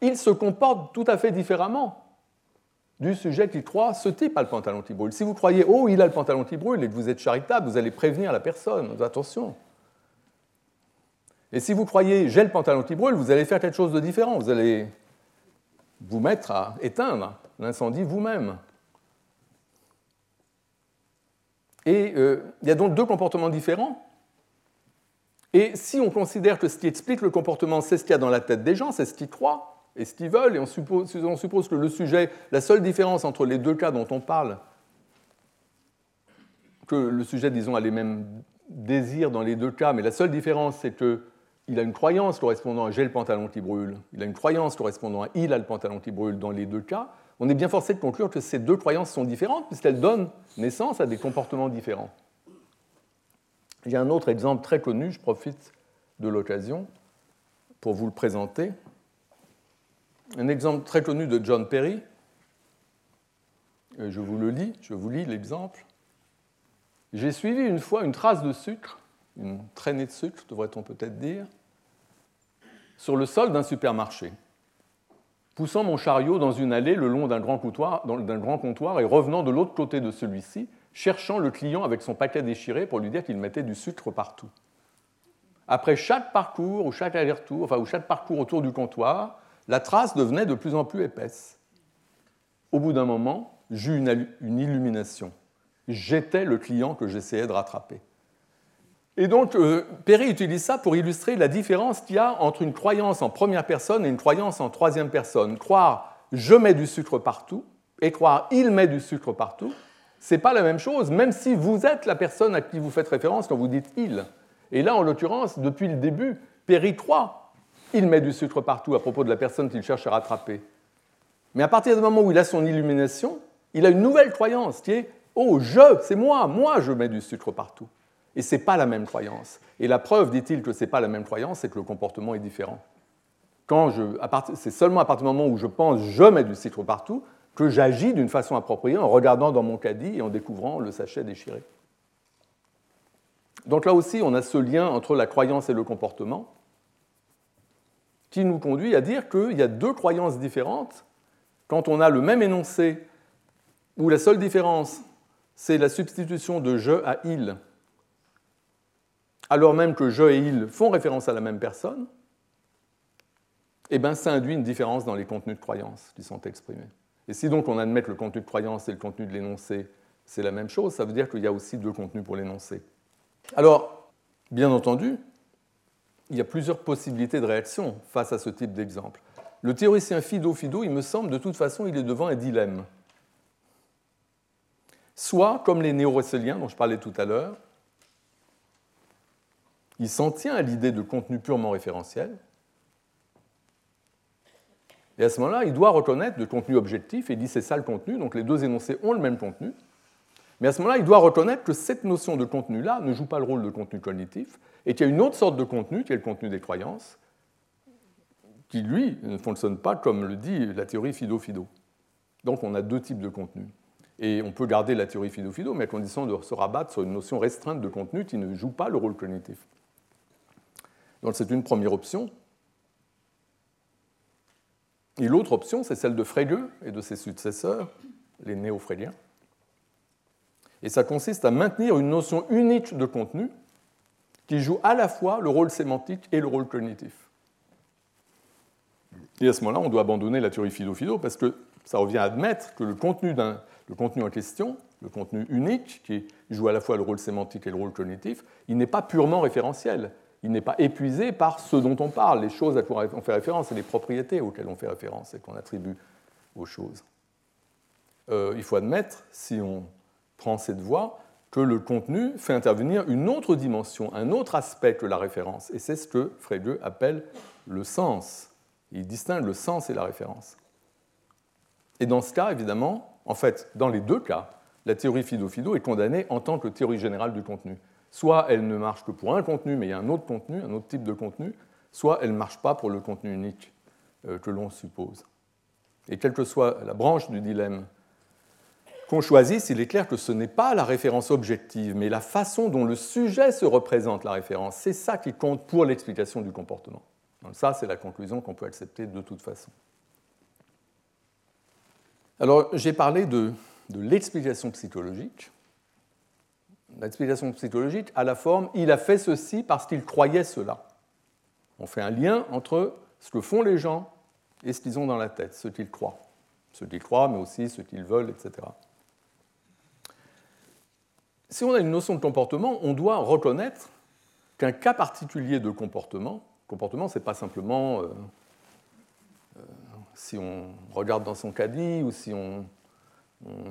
il se comporte tout à fait différemment du sujet qui croit ce type a le pantalon qui brûle. Si vous croyez oh il a le pantalon qui brûle et que vous êtes charitable, vous allez prévenir la personne. Attention. Et si vous croyez j'ai le pantalon qui brûle, vous allez faire quelque chose de différent. Vous allez vous mettre à éteindre l'incendie vous-même. Et euh, il y a donc deux comportements différents. Et si on considère que ce qui explique le comportement, c'est ce qu'il y a dans la tête des gens, c'est ce qu'ils croient, et ce qu'ils veulent, et on suppose, que le sujet, la seule différence entre les deux cas dont on parle, que le sujet, disons, a les mêmes désirs dans les deux cas, mais la seule différence, c'est qu'il a une croyance correspondant à j'ai le pantalon qui brûle, il a une croyance correspondant à il a le pantalon qui brûle dans les deux cas, on est bien forcé de conclure que ces deux croyances sont différentes puisqu'elles donnent naissance à des comportements différents. J'ai un autre exemple très connu, je profite de l'occasion pour vous le présenter un exemple très connu de John Perry. Je vous le lis, je vous lis l'exemple. J'ai suivi une fois une trace de sucre, une traînée de sucre, devrait-on peut-être dire, sur le sol d'un supermarché. Poussant mon chariot dans une allée le long d'un grand, comptoir et revenant de l'autre côté de celui-ci, cherchant le client avec son paquet déchiré pour lui dire qu'il mettait du sucre partout. Après chaque parcours ou chaque aller-retour, enfin ou chaque parcours autour du comptoir, la trace devenait de plus en plus épaisse. Au bout d'un moment, j'eus une illumination. J'étais le client que j'essayais de rattraper. Et donc, euh, Perry utilise ça pour illustrer la différence qu'il y a entre une croyance en première personne et une croyance en troisième personne. Croire je mets du sucre partout et croire il met du sucre partout, c'est pas la même chose, même si vous êtes la personne à qui vous faites référence quand vous dites il. Et là, en l'occurrence, depuis le début, Perry croit il met du sucre partout à propos de la personne qu'il cherche à rattraper. Mais à partir du moment où il a son illumination, il a une nouvelle croyance qui est Oh, je, c'est moi, moi je mets du sucre partout. Et ce n'est pas la même croyance. Et la preuve, dit-il, que ce n'est pas la même croyance, c'est que le comportement est différent. c'est seulement à partir du moment où je pense je mets du sucre partout que j'agis d'une façon appropriée en regardant dans mon caddie et en découvrant le sachet déchiré. Donc là aussi, on a ce lien entre la croyance et le comportement qui nous conduit à dire qu'il y a deux croyances différentes quand on a le même énoncé où la seule différence, c'est la substitution de je à il, alors même que je et il font référence à la même personne, eh bien, ça induit une différence dans les contenus de croyance qui sont exprimés. Et si donc on admet que le contenu de croyance et le contenu de l'énoncé, c'est la même chose, ça veut dire qu'il y a aussi deux contenus pour l'énoncé. Alors, bien entendu, il y a plusieurs possibilités de réaction face à ce type d'exemple. Le théoricien Fido-Fido, il me semble, de toute façon, il est devant un dilemme. Soit, comme les néo dont je parlais tout à l'heure, il s'en tient à l'idée de contenu purement référentiel, et à ce moment-là, il doit reconnaître le contenu objectif, et il dit c'est ça le contenu, donc les deux énoncés ont le même contenu, Mais à ce moment-là, il doit reconnaître que cette notion de contenu-là ne joue pas le rôle de contenu cognitif, et qu'il y a une autre sorte de contenu, qui est le contenu des croyances, qui, lui, ne fonctionne pas comme le dit la théorie Fido-Fido. Donc on a deux types de contenu. Et on peut garder la théorie Fido-Fido, mais à condition de se rabattre sur une notion restreinte de contenu qui ne joue pas le rôle cognitif. Donc c'est une première option. Et l'autre option, c'est celle de Frege et de ses successeurs, les néo-fréliens. Et ça consiste à maintenir une notion unique de contenu qui joue à la fois le rôle sémantique et le rôle cognitif. Et à ce moment-là, on doit abandonner la théorie Fido-Fido parce que ça revient à admettre que le contenu, le contenu en question, le contenu unique, qui joue à la fois le rôle sémantique et le rôle cognitif, il n'est pas purement référentiel. Il n'est pas épuisé par ce dont on parle, les choses à quoi on fait référence et les propriétés auxquelles on fait référence et qu'on attribue aux choses. Euh, il faut admettre, si on prend cette voie, que le contenu fait intervenir une autre dimension, un autre aspect que la référence. Et c'est ce que Frege appelle le sens. Il distingue le sens et la référence. Et dans ce cas, évidemment, en fait, dans les deux cas, la théorie Fido-Fido est condamnée en tant que théorie générale du contenu. Soit elle ne marche que pour un contenu, mais il y a un autre contenu, un autre type de contenu, soit elle ne marche pas pour le contenu unique euh, que l'on suppose. Et quelle que soit la branche du dilemme qu'on choisisse, il est clair que ce n'est pas la référence objective, mais la façon dont le sujet se représente la référence. C'est ça qui compte pour l'explication du comportement. Donc ça, c'est la conclusion qu'on peut accepter de toute façon. Alors, j'ai parlé de, l'explication psychologique. L'explication psychologique a la forme il a fait ceci parce qu'il croyait cela. On fait un lien entre ce que font les gens et ce qu'ils ont dans la tête, ce qu'ils croient. Ce qu'ils croient, mais aussi ce qu'ils veulent, etc. Si on a une notion de comportement, on doit reconnaître qu'un cas particulier de comportement, comportement, ce n'est pas simplement euh, si on regarde dans son caddie ou si on,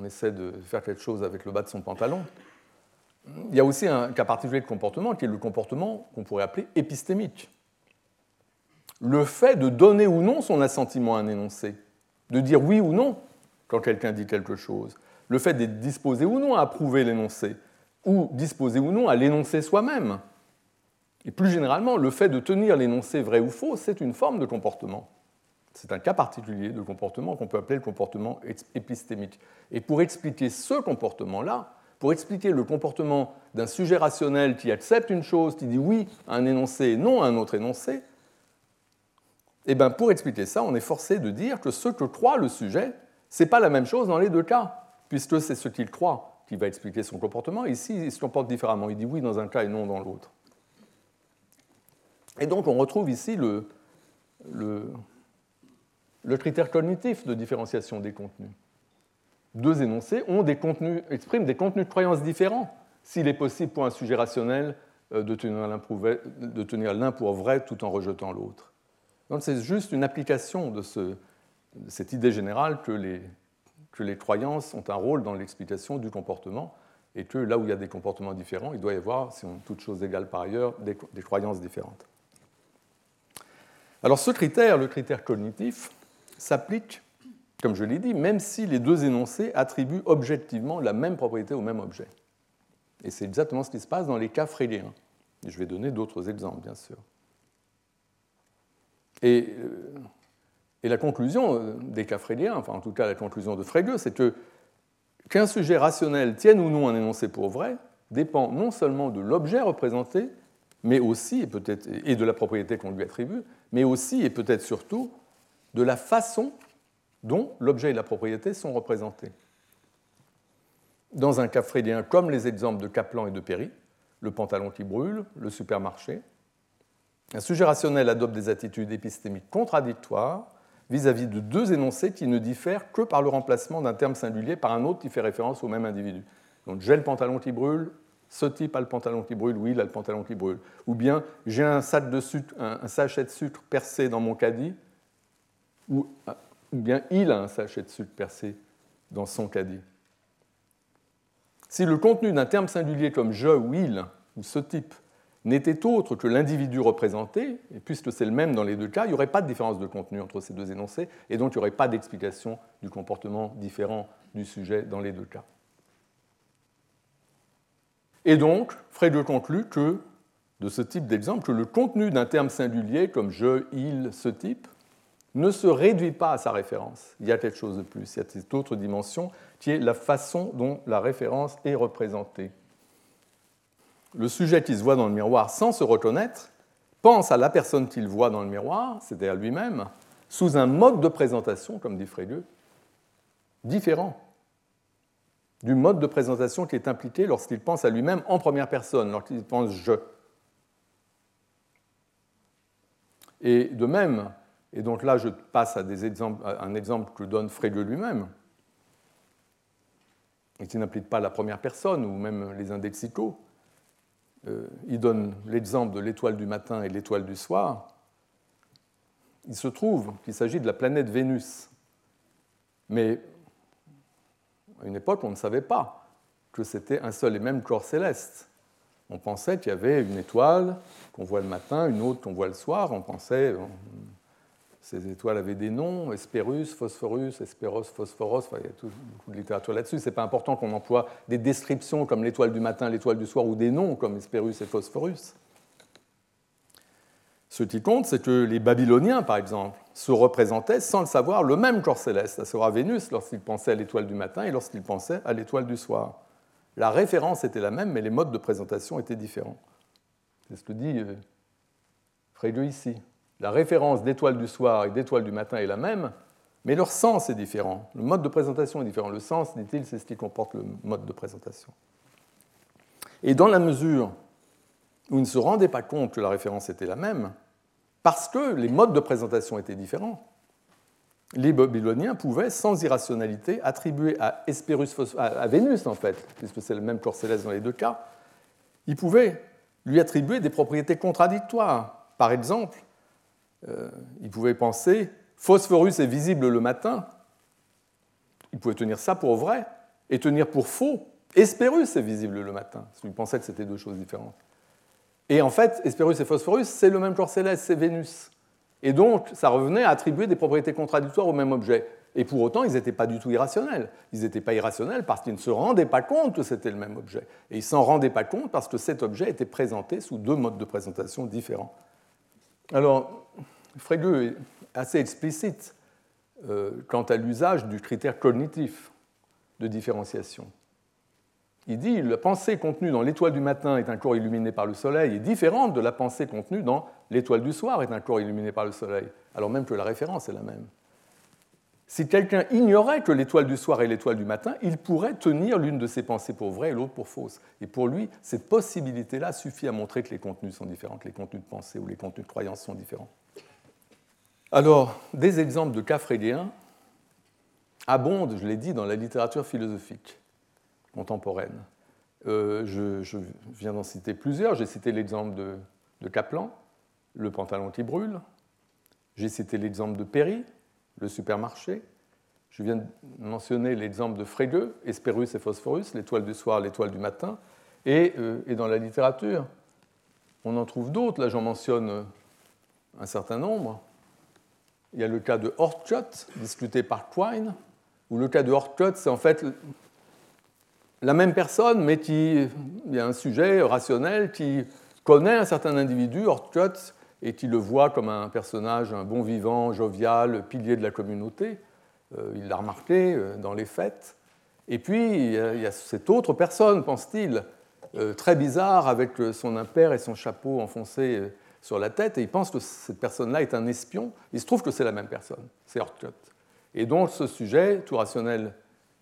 essaie de faire quelque chose avec le bas de son pantalon. Il y a aussi un cas particulier de comportement qui est le comportement qu'on pourrait appeler épistémique. Le fait de donner ou non son assentiment à un énoncé, de dire oui ou non quand quelqu'un dit quelque chose, le fait d'être disposé ou non à approuver l'énoncé, ou disposé ou non à l'énoncer soi-même. Et plus généralement, le fait de tenir l'énoncé vrai ou faux, c'est une forme de comportement. C'est un cas particulier de comportement qu'on peut appeler le comportement épistémique. Et pour expliquer ce comportement-là, pour expliquer le comportement d'un sujet rationnel qui accepte une chose, qui dit oui à un énoncé et non à un autre énoncé, eh bien pour expliquer ça, on est forcé de dire que ce que croit le sujet, ce n'est pas la même chose dans les deux cas, puisque c'est ce qu'il croit qui va expliquer son comportement. Ici, il se comporte différemment. Il dit oui dans un cas et non dans l'autre. Et donc on retrouve ici le, le, critère cognitif de différenciation des contenus. Deux énoncés ont des contenus, expriment des contenus de croyances différents s'il est possible pour un sujet rationnel euh, de tenir l'un pour vrai tout en rejetant l'autre. Donc c'est juste une application de, cette idée générale que les, que les croyances ont un rôle dans l'explication du comportement et que là où il y a des comportements différents, il doit y avoir, si on toute chose égale par ailleurs, des, des croyances différentes. Alors ce critère, le critère cognitif, s'applique, comme je l'ai dit, même si les deux énoncés attribuent objectivement la même propriété au même objet. Et c'est exactement ce qui se passe dans les cas fréliens. je vais donner d'autres exemples, bien sûr. Et, euh, et, la conclusion euh, des cas fréliens, enfin en tout cas la conclusion de Frege, c'est que qu'un sujet rationnel tienne ou non un énoncé pour vrai dépend non seulement de l'objet représenté, mais aussi, et, peut-être, et de la propriété qu'on lui attribue, mais aussi et peut-être surtout de la façon dont l'objet et la propriété sont représentés. Dans un cas freudien comme les exemples de Kaplan et de Perry, le pantalon qui brûle, le supermarché, un sujet rationnel adopte des attitudes épistémiques contradictoires vis-à-vis de deux énoncés qui ne diffèrent que par le remplacement d'un terme singulier par un autre qui fait référence au même individu. Donc j'ai le pantalon qui brûle, ce type a le pantalon qui brûle, oui, il a le pantalon qui brûle. Ou bien j'ai un, sachet de sucre percé dans mon caddie, ou, bien il a un sachet de sucre percé dans son caddie. Si le contenu d'un terme singulier comme je ou il, ou ce type, n'était autre que l'individu représenté, et puisque c'est le même dans les deux cas, il n'y aurait pas de différence de contenu entre ces deux énoncés, et donc il n'y aurait pas d'explication du comportement différent du sujet dans les deux cas. Et donc, Frege conclut que, de ce type d'exemple, que le contenu d'un terme singulier comme je, il, ce type, ne se réduit pas à sa référence. Il y a quelque chose de plus, il y a cette autre dimension qui est la façon dont la référence est représentée. Le sujet qui se voit dans le miroir sans se reconnaître pense à la personne qu'il voit dans le miroir, c'est-à-dire lui-même, sous un mode de présentation, comme dit Frege, différent du mode de présentation qui est impliqué lorsqu'il pense à lui-même en première personne, lorsqu'il pense je. Et de même, et donc là je passe à, un exemple que donne Frege lui-même, et qui n'implique pas la première personne ou même les indexicaux. Euh, il donne l'exemple de l'étoile du matin et l'étoile du soir. Il se trouve qu'il s'agit de la planète Vénus. Mais à une époque, on ne savait pas que c'était un seul et même corps céleste. On pensait qu'il y avait une étoile qu'on voit le matin, une autre qu'on voit le soir. On pensait, ces étoiles avaient des noms, Hespérus, Phosphorus, Hespéros, Phosphoros, il y a beaucoup de littérature là-dessus. Ce n'est pas important qu'on emploie des descriptions comme l'étoile du matin, l'étoile du soir, ou des noms comme Hespérus et Phosphorus. Ce qui compte, c'est que les Babyloniens, par exemple, se représentaient, sans le savoir, le même corps céleste, à savoir Vénus, lorsqu'ils pensaient à l'étoile du matin et lorsqu'ils pensaient à l'étoile du soir. La référence était la même, mais les modes de présentation étaient différents. C'est ce que dit euh, Frege ici. La référence d'étoile du soir et d'étoile du matin est la même, mais leur sens est différent. Le mode de présentation est différent. Le sens, dit-il, c'est ce qui comporte le mode de présentation. Et dans la mesure où ils ne se rendaient pas compte que la référence était la même, parce que les modes de présentation étaient différents. Les Babyloniens pouvaient, sans irrationalité, attribuer à, à Vénus, en fait, puisque c'est le même corps céleste dans les deux cas, ils pouvaient lui attribuer des propriétés contradictoires. Par exemple, euh, ils pouvaient penser Phosphorus est visible le matin. Ils pouvaient tenir ça pour vrai et tenir pour faux Hespérus est visible le matin. Ils pensaient que c'était deux choses différentes. Et en fait, Hespérus et Phosphorus, c'est le même corps céleste, c'est Vénus. Et donc, ça revenait à attribuer des propriétés contradictoires au même objet. Et pour autant, ils n'étaient pas du tout irrationnels. Ils n'étaient pas irrationnels parce qu'ils ne se rendaient pas compte que c'était le même objet. Et ils s'en rendaient pas compte parce que cet objet était présenté sous deux modes de présentation différents. Alors, Frege est assez explicite euh, quant à l'usage du critère cognitif de différenciation. Il dit la pensée contenue dans l'étoile du matin est un corps illuminé par le soleil est différente de la pensée contenue dans l'étoile du soir est un corps illuminé par le soleil, alors même que la référence est la même. Si quelqu'un ignorait que l'étoile du soir est l'étoile du matin, il pourrait tenir l'une de ses pensées pour vraie et l'autre pour fausse. Et pour lui, cette possibilité-là suffit à montrer que les contenus sont différents, que les contenus de pensée ou les contenus de croyance sont différents. Alors, des exemples de cas abondent, je l'ai dit, dans la littérature philosophique contemporaine. Euh, je, viens d'en citer plusieurs. J'ai cité l'exemple de, Kaplan, le pantalon qui brûle. J'ai cité l'exemple de Perry, le supermarché. Je viens de mentionner l'exemple de Frege, Hespérus et Phosphorus, l'étoile du soir, l'étoile du matin. Euh, et, dans la littérature, on en trouve d'autres. Là, j'en mentionne un certain nombre. Il y a le cas de Hortcut, discuté par Quine, où le cas de Hortcut, c'est en fait la même personne, mais qui, il y a un sujet rationnel qui connaît un certain individu, Hortcut, et qui le voit comme un personnage, un bon vivant, jovial, pilier de la communauté. Euh, il l'a remarqué euh, dans les fêtes. Et puis, il y a cette autre personne, pense-t-il, euh, très bizarre, avec son impair et son chapeau enfoncé sur la tête, et il pense que cette personne-là est un espion. Il se trouve que c'est la même personne, c'est Hortcut. Et donc, ce sujet, tout rationnel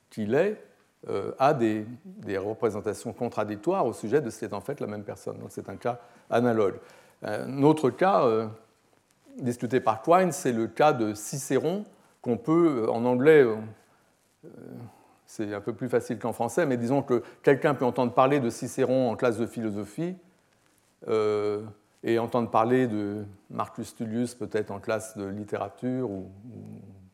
qu'il est, euh, a des, représentations contradictoires au sujet de ce qui est en fait la même personne. Donc c'est un cas analogue. Un autre cas euh, discuté par Quine, c'est le cas de Cicéron, qu'on peut, euh, en anglais, c'est un peu plus facile qu'en français, mais disons que quelqu'un peut entendre parler de Cicéron en classe de philosophie et entendre parler de Marcus Tullius peut-être en classe de littérature ou,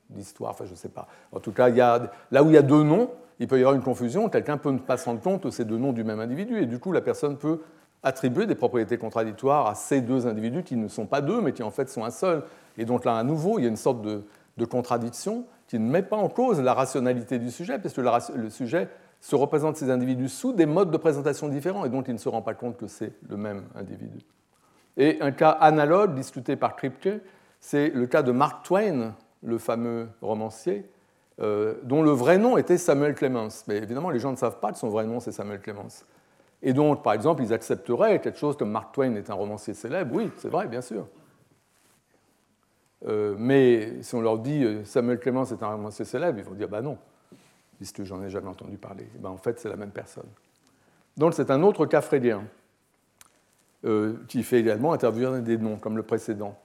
d'histoire, enfin je ne sais pas. En tout cas, là où il y a deux noms, il peut y avoir une confusion, quelqu'un peut ne pas se rendre compte que c'est deux noms du même individu, et du coup la personne peut attribuer des propriétés contradictoires à ces deux individus qui ne sont pas deux, mais qui en fait sont un seul. Et donc là, à nouveau, il y a une sorte de, contradiction qui ne met pas en cause la rationalité du sujet, parce que le sujet se représente ces individus sous des modes de présentation différents et dont il ne se rend pas compte que c'est le même individu. Et un cas analogue discuté par Kripke, c'est le cas de Mark Twain, le fameux romancier, euh, dont le vrai nom était Samuel Clemens. Mais évidemment, les gens ne savent pas que son vrai nom, c'est Samuel Clemens. Et donc, par exemple, ils accepteraient quelque chose comme Mark Twain est un romancier célèbre. Oui, c'est vrai, bien sûr. Euh, mais si on leur dit euh, Samuel Clemens est un romancier célèbre, ils vont dire bah non, puisque j'en ai jamais entendu parler. ben, en fait, c'est la même personne. Donc, c'est un autre cas frédien qui fait également intervenir des noms, comme le précédent.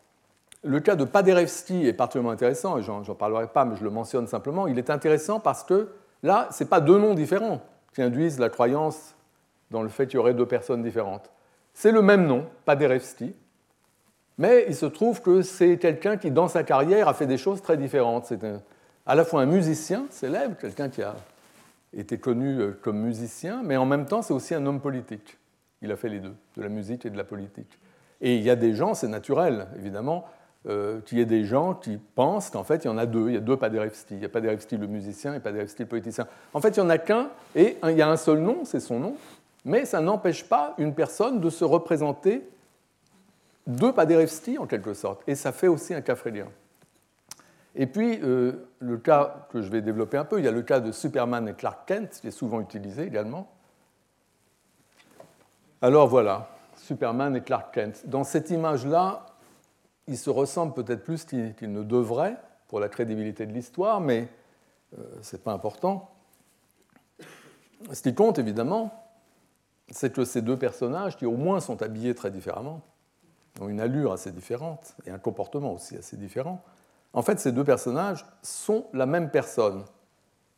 Le cas de Paderewski est particulièrement intéressant, et j'en parlerai pas, mais je le mentionne simplement. Il est intéressant parce que là, ce n'est pas deux noms différents qui induisent la croyance dans le fait qu'il y aurait deux personnes différentes. C'est le même nom, Paderewski, mais il se trouve que c'est quelqu'un qui, dans sa carrière, a fait des choses très différentes. C'est à la fois un musicien célèbre, quelqu'un qui a été connu euh, comme musicien, mais en même temps, c'est aussi un homme politique. Il a fait les deux, de la musique et de la politique. Et il y a des gens, c'est naturel, évidemment, euh, qu'il y ait des gens qui pensent qu'en fait, il y en a deux. Il y a deux Paderewski. Il y a Paderewski le musicien et Paderewski le politicien. En fait, il n'y en a qu'un, et il y a un seul nom, c'est son nom, mais ça n'empêche pas une personne de se représenter deux Paderewski, en quelque sorte. Et ça fait aussi un cas. Et puis, euh, le cas que je vais développer un peu, il y a le cas de Superman et Clark Kent, qui est souvent utilisé également. Alors voilà, Superman et Clark Kent. Dans cette image-là, ils se ressemblent peut-être plus qu'ils ne devraient pour la crédibilité de l'histoire, mais euh, ce n'est pas important. Ce qui compte, évidemment, c'est que ces deux personnages, qui au moins sont habillés très différemment, ont une allure assez différente et un comportement aussi assez différent, en fait, ces deux personnages sont la même personne.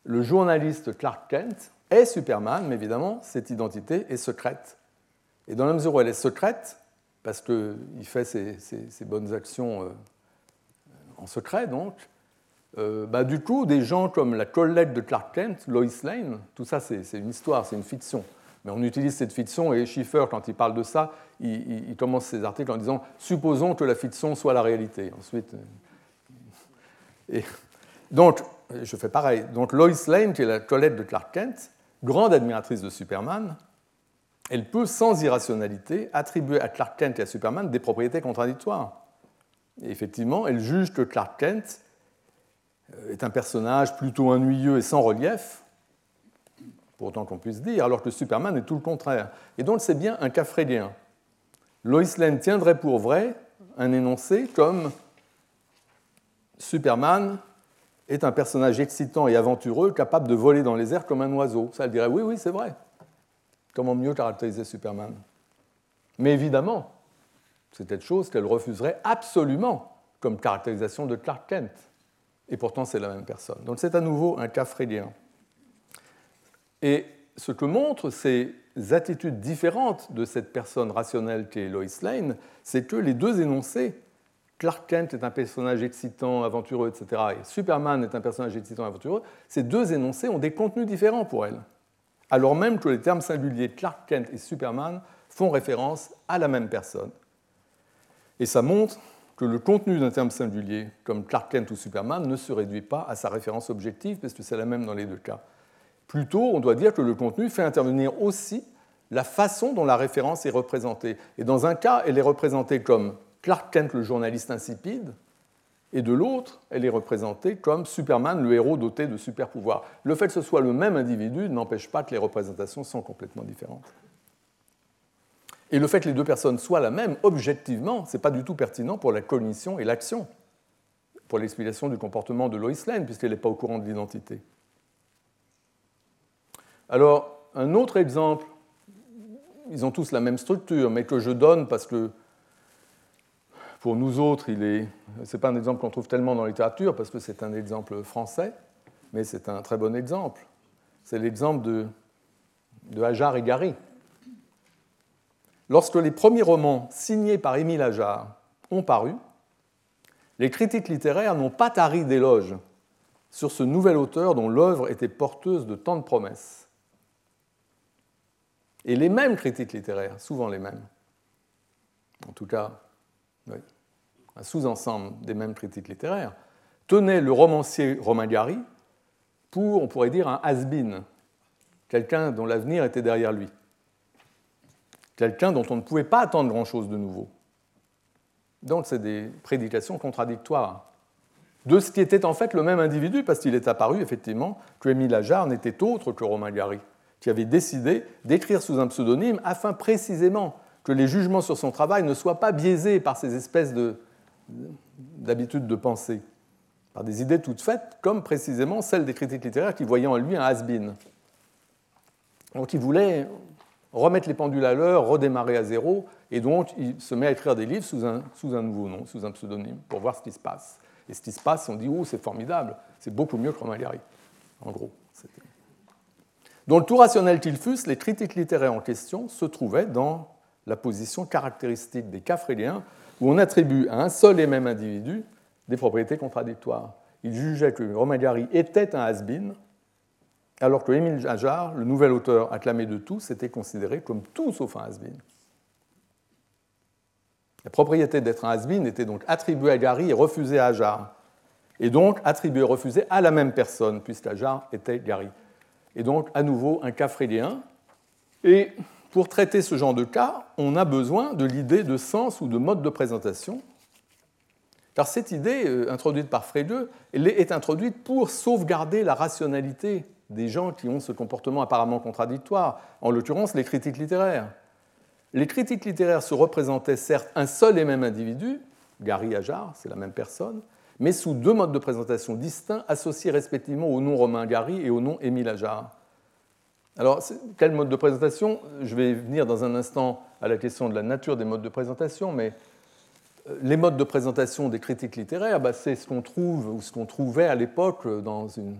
Le journaliste Clark Kent est Superman, mais évidemment, cette identité est secrète. Et dans la mesure où elle est secrète, parce qu'il fait ses, bonnes actions euh, en secret, donc, euh, bah, du coup, des gens comme la collègue de Clark Kent, Lois Lane, tout ça c'est une histoire, c'est une fiction. Mais on utilise cette fiction et Schiffer, quand il parle de ça, il, commence ses articles en disant Supposons que la fiction soit la réalité. Ensuite. Euh, donc, je fais pareil. Donc, Lois Lane, qui est la collègue de Clark Kent, grande admiratrice de Superman, elle peut, sans irrationalité, attribuer à Clark Kent et à Superman des propriétés contradictoires. Et effectivement, elle juge que Clark Kent euh, est un personnage plutôt ennuyeux et sans relief, pour autant qu'on puisse dire, alors que Superman est tout le contraire. Et donc c'est bien un cas frédien. Lois Lane tiendrait pour vrai un énoncé comme Superman est un personnage excitant et aventureux, capable de voler dans les airs comme un oiseau. Ça, elle dirait oui, oui, c'est vrai. Comment mieux caractériser Superman? Mais évidemment, c'est quelque chose qu'elle refuserait absolument comme caractérisation de Clark Kent. Et pourtant, c'est la même personne. Donc c'est à nouveau un cas frédien. Et ce que montrent ces attitudes différentes de cette personne rationnelle qui est Lois Lane, c'est que les deux énoncés, Clark Kent est un personnage excitant, aventureux, etc., et Superman est un personnage excitant, aventureux, ces deux énoncés ont des contenus différents pour elle alors même que les termes singuliers Clark Kent et Superman font référence à la même personne. Et ça montre que le contenu d'un terme singulier, comme Clark Kent ou Superman, ne se réduit pas à sa référence objective, parce que c'est la même dans les deux cas. Plutôt, on doit dire que le contenu fait intervenir aussi la façon dont la référence est représentée. Et dans un cas, elle est représentée comme Clark Kent, le journaliste insipide, et de l'autre, elle est représentée comme Superman, le héros doté de super pouvoirs. Le fait que ce soit le même individu n'empêche pas que les représentations sont complètement différentes. Et le fait que les deux personnes soient la même, objectivement, ce n'est pas du tout pertinent pour la cognition et l'action, pour l'explication du comportement de Lois Lane, puisqu'elle n'est pas au courant de l'identité. Alors, un autre exemple, ils ont tous la même structure, mais que je donne parce que pour nous autres, ce n'est pas un exemple qu'on trouve tellement dans la littérature parce que c'est un exemple français, mais c'est un très bon exemple. C'est l'exemple de, de Hajar et Gary. Lorsque les premiers romans signés par Émile Hajar ont paru, les critiques littéraires n'ont pas tari d'éloges sur ce nouvel auteur dont l'œuvre était porteuse de tant de promesses. Et les mêmes critiques littéraires, souvent les mêmes, en tout cas, un sous-ensemble des mêmes critiques littéraires, tenait le romancier Romain Gary pour, on pourrait dire, un has-been, quelqu'un dont l'avenir était derrière lui, quelqu'un dont on ne pouvait pas attendre grand-chose de nouveau. Donc c'est des prédications contradictoires. De ce qui était en fait le même individu, parce qu'il est apparu effectivement que Émile Ajar n'était autre que Romain Gary, qui avait décidé d'écrire sous un pseudonyme afin précisément que les jugements sur son travail ne soient pas biaisés par ces espèces d'habitudes de, pensée, par des idées toutes faites, comme précisément celles des critiques littéraires qui voyaient en lui un has-been. Donc il voulait remettre les pendules à l'heure, redémarrer à zéro, et donc il se met à écrire des livres sous un, nouveau nom, sous un pseudonyme, pour voir ce qui se passe. Et ce qui se passe, on dit, oh, c'est formidable, c'est beaucoup mieux que Romain Gary, en gros. Dans le tout rationnel qu'il fût, les critiques littéraires en question se trouvaient dans la position caractéristique des cas fréliens, où on attribue à un seul et même individu des propriétés contradictoires. Il jugeait que Romain Gary était un has-been, alors que Émile Ajar, le nouvel auteur acclamé de tous, était considéré comme tout sauf un has-been. La propriété d'être un has-been était donc attribuée à Gary et refusée à Ajar, et donc attribuée et refusée à la même personne, puisqu'Ajar était Gary. Et donc, à nouveau, un cas frélien. Et pour traiter ce genre de cas, on a besoin de l'idée de sens ou de mode de présentation. Car cette idée, euh, introduite par Frege, est introduite pour sauvegarder la rationalité des gens qui ont ce comportement apparemment contradictoire, en l'occurrence les critiques littéraires. Les critiques littéraires se représentaient certes un seul et même individu, Gary Ajar, c'est la même personne, mais sous deux modes de présentation distincts associés respectivement au nom romain Gary et au nom Émile Ajar. Alors, quel mode de présentation? Je vais venir dans un instant à la question de la nature des modes de présentation, mais euh, les modes de présentation des critiques littéraires, bah, c'est ce qu'on trouve ou ce qu'on trouvait à l'époque dans une,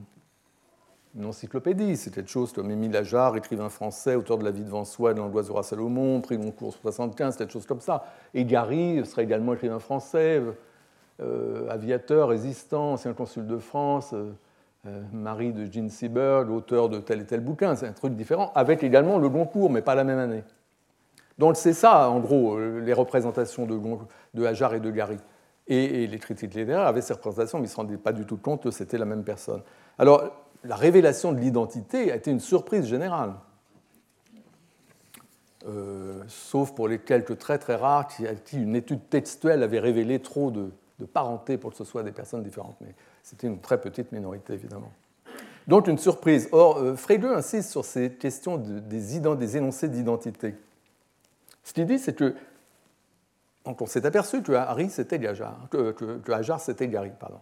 encyclopédie. C'était des choses comme Émile Ajar, écrivain français, auteur de La vie devant soi, de l'angoisse de Salomon, prix Goncourt 75, des choses comme ça. Et Gary serait également écrivain français, euh, aviateur, résistant, ancien consul de France. Euh, Marie de Jean Seberg, auteur de tel et tel bouquin, c'est un truc différent, avec également le Goncourt, mais pas la même année. Donc c'est ça, en gros, euh, les représentations de, de Hajar et de Gary. Et, les critiques littéraires avaient ces représentations, mais ils ne se rendaient pas du tout compte que c'était la même personne. Alors, la révélation de l'identité a été une surprise générale. Euh, sauf pour les quelques très très rares qui, à qui une étude textuelle avait révélé trop de, de parenté pour que ce soit des personnes différentes. Mais c'était une très petite minorité, évidemment. Donc une surprise. Or, euh, Frege insiste sur ces questions des, énoncés d'identité. Ce qu'il dit, c'est que on s'est aperçu que Harry c'était Gajar, que, que, c'était Gary. Pardon.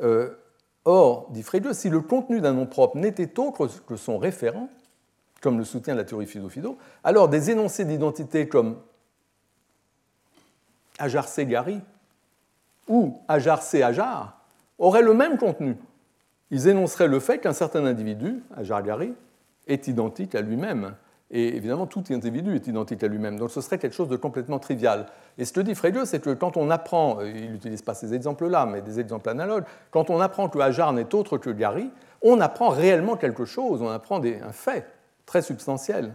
Euh, or, dit Frege, si le contenu d'un nom propre n'était autre que son référent, comme le soutient la théorie Fido-Fido, alors des énoncés d'identité comme Ajar c'est Gary ou Ajar c'est Ajar auraient le même contenu. Ils énonceraient le fait qu'un certain individu, Ajar-Gary, est identique à lui-même. Et évidemment, tout individu est identique à lui-même. Donc ce serait quelque chose de complètement trivial. Et ce que dit Frege, c'est que quand on apprend, euh, il n'utilise pas ces exemples-là, mais des exemples analogues, quand on apprend que Ajar n'est autre que Gary, on apprend réellement quelque chose, on apprend un fait très substantiel.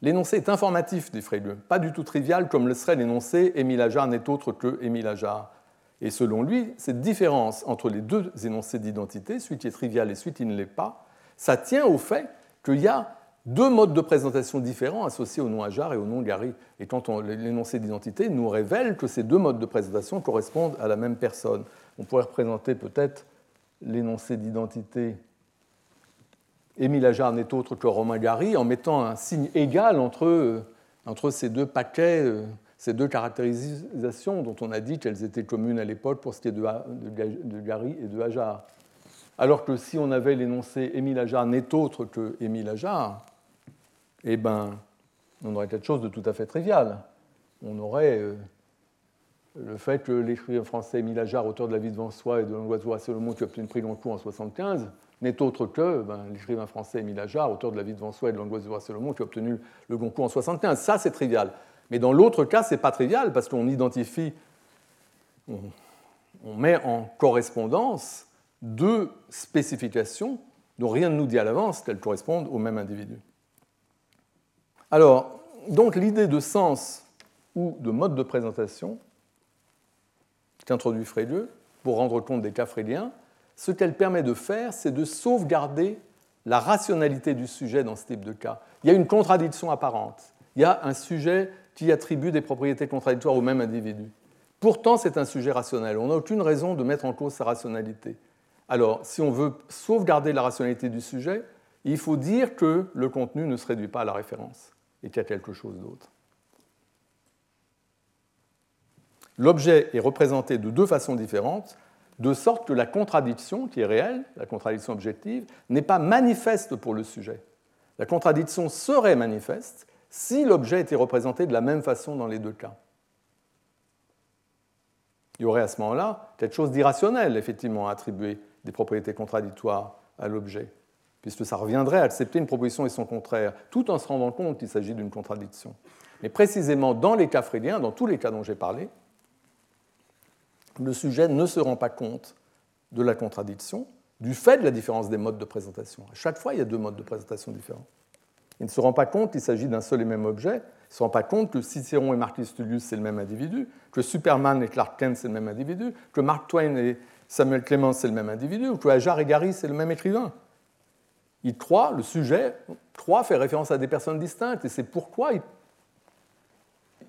L'énoncé est informatif, dit Frege, pas du tout trivial comme le serait l'énoncé Émile Ajar n'est autre que Émile Ajar. Et selon lui, cette différence entre les deux énoncés d'identité, celui qui est trivial et celui qui ne l'est pas, ça tient au fait qu'il y a deux modes de présentation différents associés au nom Ajar et au nom Gary. Et quand l'énoncé d'identité nous révèle que ces deux modes de présentation correspondent à la même personne. On pourrait représenter peut-être l'énoncé d'identité Émile Ajar n'est autre que Romain Gary en mettant un signe égal entre, entre ces deux paquets euh, ces deux caractérisations dont on a dit qu'elles étaient communes à l'époque pour ce qui est de, Gary et de Hajar. Alors que si on avait l'énoncé Émile Hajar n'est autre que Émile Hajar, eh ben, on aurait quelque chose de tout à fait trivial. On aurait euh, le fait que l'écrivain français Émile Hajar, auteur de La vie devant soi et de L'Oiseau à Solomon, qui a obtenu le prix Goncourt en 1975, n'est autre que ben, l'écrivain français Émile Hajar, auteur de La vie devant soi et de L'Oiseau à Solomon, qui a obtenu le Goncourt en 1975. Ça, c'est trivial. Mais dans l'autre cas, ce n'est pas trivial parce qu'on identifie, on, met en correspondance deux spécifications dont rien ne nous dit à l'avance qu'elles correspondent au même individu. Alors, donc l'idée de sens ou de mode de présentation qu'introduit Frege pour rendre compte des cas fréliens, ce qu'elle permet de faire, c'est de sauvegarder la rationalité du sujet dans ce type de cas. Il y a une contradiction apparente. Il y a un sujet qui attribue des propriétés contradictoires au même individu. Pourtant, c'est un sujet rationnel. On n'a aucune raison de mettre en cause sa rationalité. Alors, si on veut sauvegarder la rationalité du sujet, il faut dire que le contenu ne se réduit pas à la référence et qu'il y a quelque chose d'autre. L'objet est représenté de deux façons différentes, de sorte que la contradiction, qui est réelle, la contradiction objective, n'est pas manifeste pour le sujet. La contradiction serait manifeste si l'objet était représenté de la même façon dans les deux cas. Il y aurait à ce moment-là quelque chose d'irrationnel, effectivement, à attribuer des propriétés contradictoires à l'objet, puisque ça reviendrait à accepter une proposition et son contraire, tout en se rendant compte qu'il s'agit d'une contradiction. Mais précisément dans les cas fréliens, dans tous les cas dont j'ai parlé, le sujet ne se rend pas compte de la contradiction du fait de la différence des modes de présentation. À chaque fois, il y a deux modes de présentation différents. Il ne se rend pas compte qu'il s'agit d'un seul et même objet. Il ne se rend pas compte que Cicéron et Marcus Tullius, c'est le même individu, que Superman et Clark Kent, c'est le même individu, que Mark Twain et Samuel Clemens, c'est le même individu, ou que Ajar et Gary, c'est le même écrivain. Il croit, le sujet croit faire référence à des personnes distinctes, et c'est pourquoi il,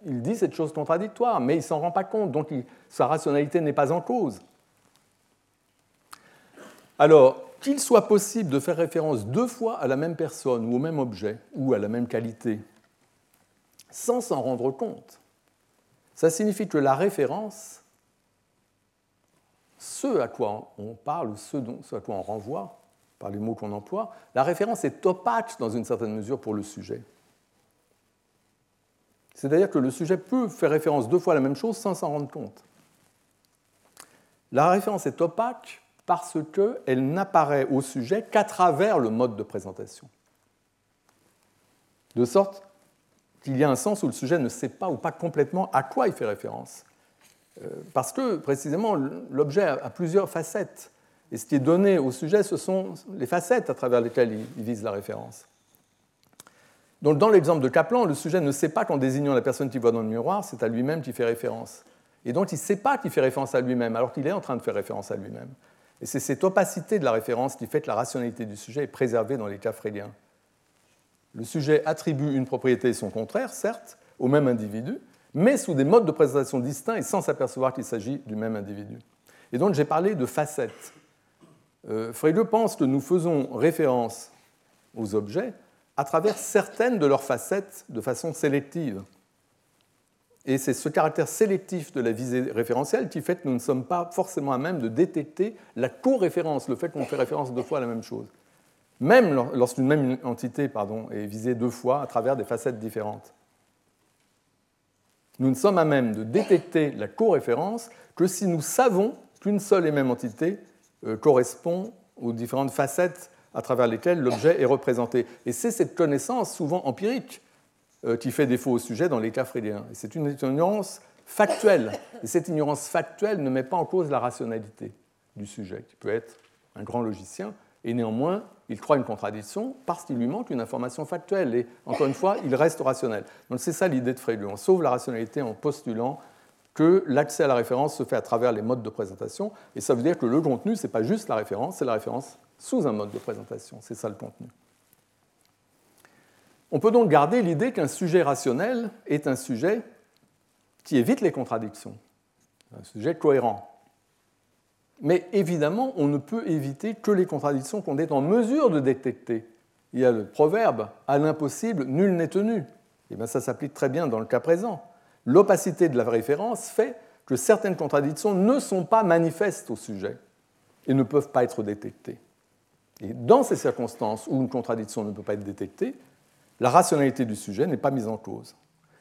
il, dit cette chose contradictoire, mais il ne s'en rend pas compte, donc sa rationalité n'est pas en cause. Alors, qu'il soit possible de faire référence deux fois à la même personne ou au même objet ou à la même qualité sans s'en rendre compte, ça signifie que la référence, ce à quoi on parle ou ce, à quoi on renvoie, par les mots qu'on emploie, la référence est opaque dans une certaine mesure pour le sujet. C'est-à-dire que le sujet peut faire référence deux fois à la même chose sans s'en rendre compte. La référence est opaque parce qu'elle n'apparaît au sujet qu'à travers le mode de présentation. De sorte qu'il y a un sens où le sujet ne sait pas ou pas complètement à quoi il fait référence. Euh, parce que, précisément, l'objet a plusieurs facettes. Et ce qui est donné au sujet, ce sont les facettes à travers lesquelles il vise la référence. Donc, dans l'exemple de Kaplan, le sujet ne sait pas qu'en désignant la personne qu'il voit dans le miroir, c'est à lui-même qu'il fait référence. Et donc, il ne sait pas qu'il fait référence à lui-même, alors qu'il est en train de faire référence à lui-même. Et c'est cette opacité de la référence qui fait que la rationalité du sujet est préservée dans les cas fréliens. Le sujet attribue une propriété et son contraire, certes, au même individu, mais sous des modes de présentation distincts et sans s'apercevoir qu'il s'agit du même individu. Et donc j'ai parlé de facettes. Euh, pense que nous faisons référence aux objets à travers certaines de leurs facettes de façon sélective. Et c'est ce caractère sélectif de la visée référentielle qui fait que nous ne sommes pas forcément à même de détecter la co-référence, le fait qu'on fait référence deux fois à la même chose. Même lorsqu'une même entité est visée deux fois à travers des facettes différentes. Nous ne sommes à même de détecter la co-référence que si nous savons qu'une seule et même entité euh, correspond aux différentes facettes à travers lesquelles l'objet est représenté. Et c'est cette connaissance, souvent empirique, qui fait défaut au sujet dans les cas fréliens. C'est une ignorance factuelle. Et cette ignorance factuelle ne met pas en cause la rationalité du sujet, qui peut être un grand logicien, et néanmoins, il croit une contradiction parce qu'il lui manque une information factuelle. Et encore une fois, il reste rationnel. Donc c'est ça l'idée de Frege. On sauve la rationalité en postulant que l'accès à la référence se fait à travers les modes de présentation. Et ça veut dire que le contenu, ce n'est pas juste la référence, c'est la référence sous un mode de présentation. C'est ça le contenu. On peut donc garder l'idée qu'un sujet rationnel est un sujet qui évite les contradictions, un sujet cohérent. Mais évidemment, on ne peut éviter que les contradictions qu'on est en mesure de détecter. Il y a le proverbe à l'impossible, nul n'est tenu. Et eh bien ça s'applique très bien dans le cas présent. L'opacité de la référence fait que certaines contradictions ne sont pas manifestes au sujet et ne peuvent pas être détectées. Et dans ces circonstances où une contradiction ne peut pas être détectée, la rationalité du sujet n'est pas mise en cause.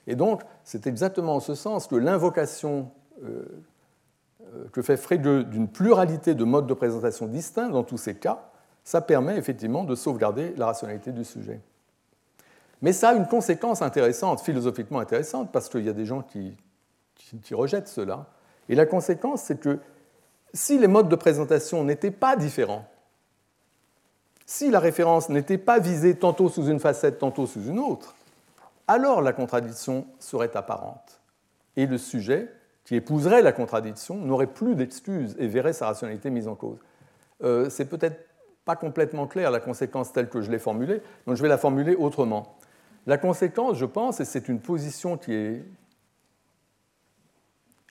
Et donc, c'est exactement en ce sens que l'invocation euh, euh, que fait Frege d'une pluralité de modes de présentation distincts dans tous ces cas, ça permet effectivement de sauvegarder la rationalité du sujet. Mais ça a une conséquence intéressante, philosophiquement intéressante, parce qu'il y a des gens qui, qui rejettent cela. Et la conséquence, c'est que si les modes de présentation n'étaient pas différents, si la référence n'était pas visée tantôt sous une facette, tantôt sous une autre, alors la contradiction serait apparente. Et le sujet, qui épouserait la contradiction, n'aurait plus d'excuses et verrait sa rationalité mise en cause. Euh, c'est peut-être pas complètement claire la conséquence telle que je l'ai formulée, donc je vais la formuler autrement. La conséquence, je pense, et c'est une position qui est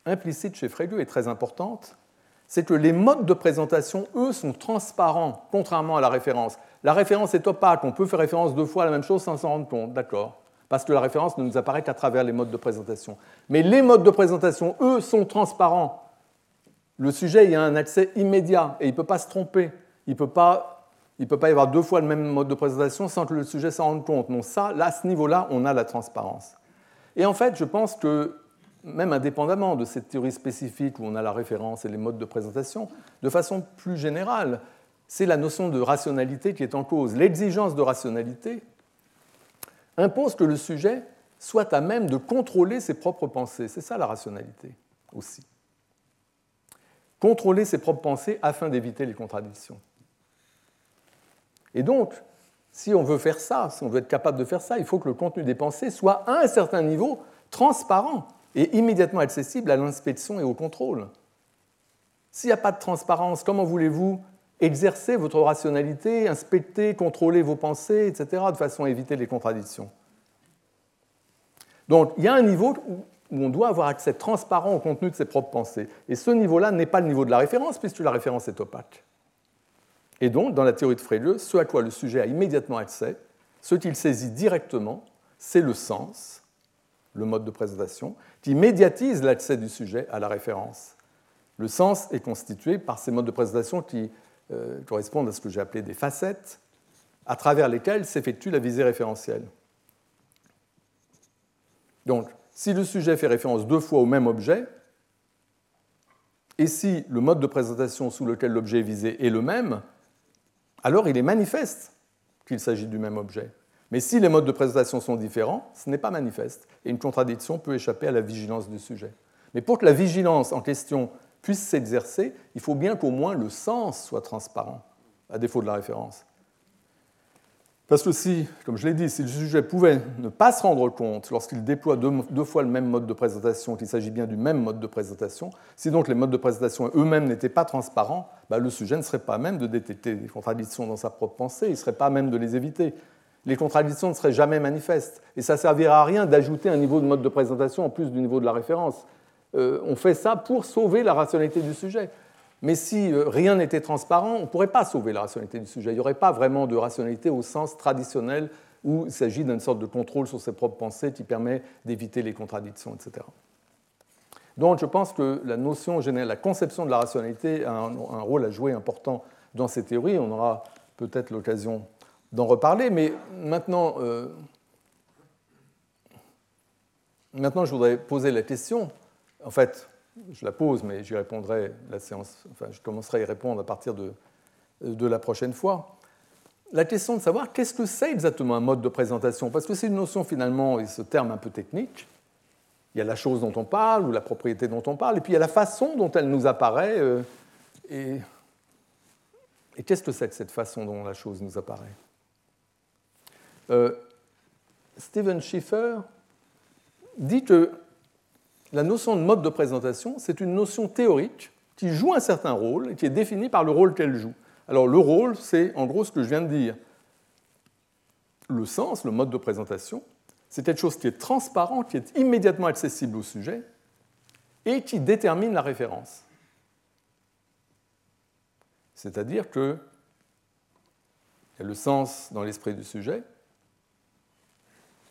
implicite chez Frege et très importante, c'est que les modes de présentation, eux, sont transparents, contrairement à la référence. La référence est opaque, on peut faire référence deux fois à la même chose sans s'en rendre compte, d'accord? Parce que la référence ne nous apparaît qu'à travers les modes de présentation. Mais les modes de présentation, eux, sont transparents. Le sujet, il y a un accès immédiat et il ne peut pas se tromper. Il ne peut pas, il peut pas y avoir deux fois le même mode de présentation sans que le sujet s'en rende compte. Donc ça, là, à ce niveau-là, on a la transparence. Et en fait, je pense que même indépendamment de cette théorie spécifique où on a la référence et les modes de présentation, de façon plus générale, c'est la notion de rationalité qui est en cause. L'exigence de rationalité impose que le sujet soit à même de contrôler ses propres pensées. C'est ça la rationalité aussi. Contrôler ses propres pensées afin d'éviter les contradictions. Et donc, si on veut faire ça, si on veut être capable de faire ça, il faut que le contenu des pensées soit à un certain niveau transparent et immédiatement accessible à l'inspection et au contrôle. S'il n'y a pas de transparence, comment voulez-vous exercer votre rationalité, inspecter, contrôler vos pensées, etc., de façon à éviter les contradictions? Donc, il y a un niveau où on doit avoir accès transparent au contenu de ses propres pensées. Et ce niveau-là n'est pas le niveau de la référence, puisque la référence est opaque. Et donc, dans la théorie de Frege, ce à quoi le sujet a immédiatement accès, ce qu'il saisit directement, c'est le sens, le mode de présentation, qui médiatise l'accès du sujet à la référence. Le sens est constitué par ces modes de présentation qui euh, correspondent à ce que j'ai appelé des facettes, à travers lesquelles s'effectue la visée référentielle. Donc, si le sujet fait référence deux fois au même objet, et si le mode de présentation sous lequel l'objet est visé est le même, alors il est manifeste qu'il s'agit du même objet. Mais si les modes de présentation sont différents, ce n'est pas manifeste, et une contradiction peut échapper à la vigilance du sujet. Mais pour que la vigilance en question puisse s'exercer, il faut bien qu'au moins le sens soit transparent, à défaut de la référence. Parce que si, comme je l'ai dit, si le sujet pouvait ne pas se rendre compte lorsqu'il déploie deux, fois le même mode de présentation, qu'il s'agit bien du même mode de présentation, si donc les modes de présentation eux-mêmes n'étaient pas transparents, bah, le sujet ne serait pas à même de détecter des contradictions dans sa propre pensée, il ne serait pas à même de les éviter les contradictions ne seraient jamais manifestes. Et ça ne servira à rien d'ajouter un niveau de mode de présentation en plus du niveau de la référence. Euh, on fait ça pour sauver la rationalité du sujet. Mais si euh, rien n'était transparent, on ne pourrait pas sauver la rationalité du sujet. Il n'y aurait pas vraiment de rationalité au sens traditionnel où il s'agit d'une sorte de contrôle sur ses propres pensées qui permet d'éviter les contradictions, etc. Donc je pense que la notion générale, la conception de la rationalité a un, un rôle à jouer important dans ces théories. On aura peut-être l'occasion d'en reparler, mais maintenant, euh, maintenant je voudrais poser la question. En fait, je la pose, mais j'y répondrai la séance. Enfin, je commencerai à y répondre à partir de, la prochaine fois. La question de savoir qu'est-ce que c'est exactement un mode de présentation, parce que c'est une notion finalement, et ce terme un peu technique. Il y a la chose dont on parle ou la propriété dont on parle, et puis il y a la façon dont elle nous apparaît. Euh, et qu'est-ce que c'est que cette façon dont la chose nous apparaît? Euh, Steven Schiffer dit que la notion de mode de présentation, c'est une notion théorique qui joue un certain rôle et qui est définie par le rôle qu'elle joue. Alors le rôle, c'est en gros ce que je viens de dire. Le sens, le mode de présentation, c'est quelque chose qui est transparent, qui est immédiatement accessible au sujet et qui détermine la référence. C'est-à-dire que il y a le sens dans l'esprit du sujet,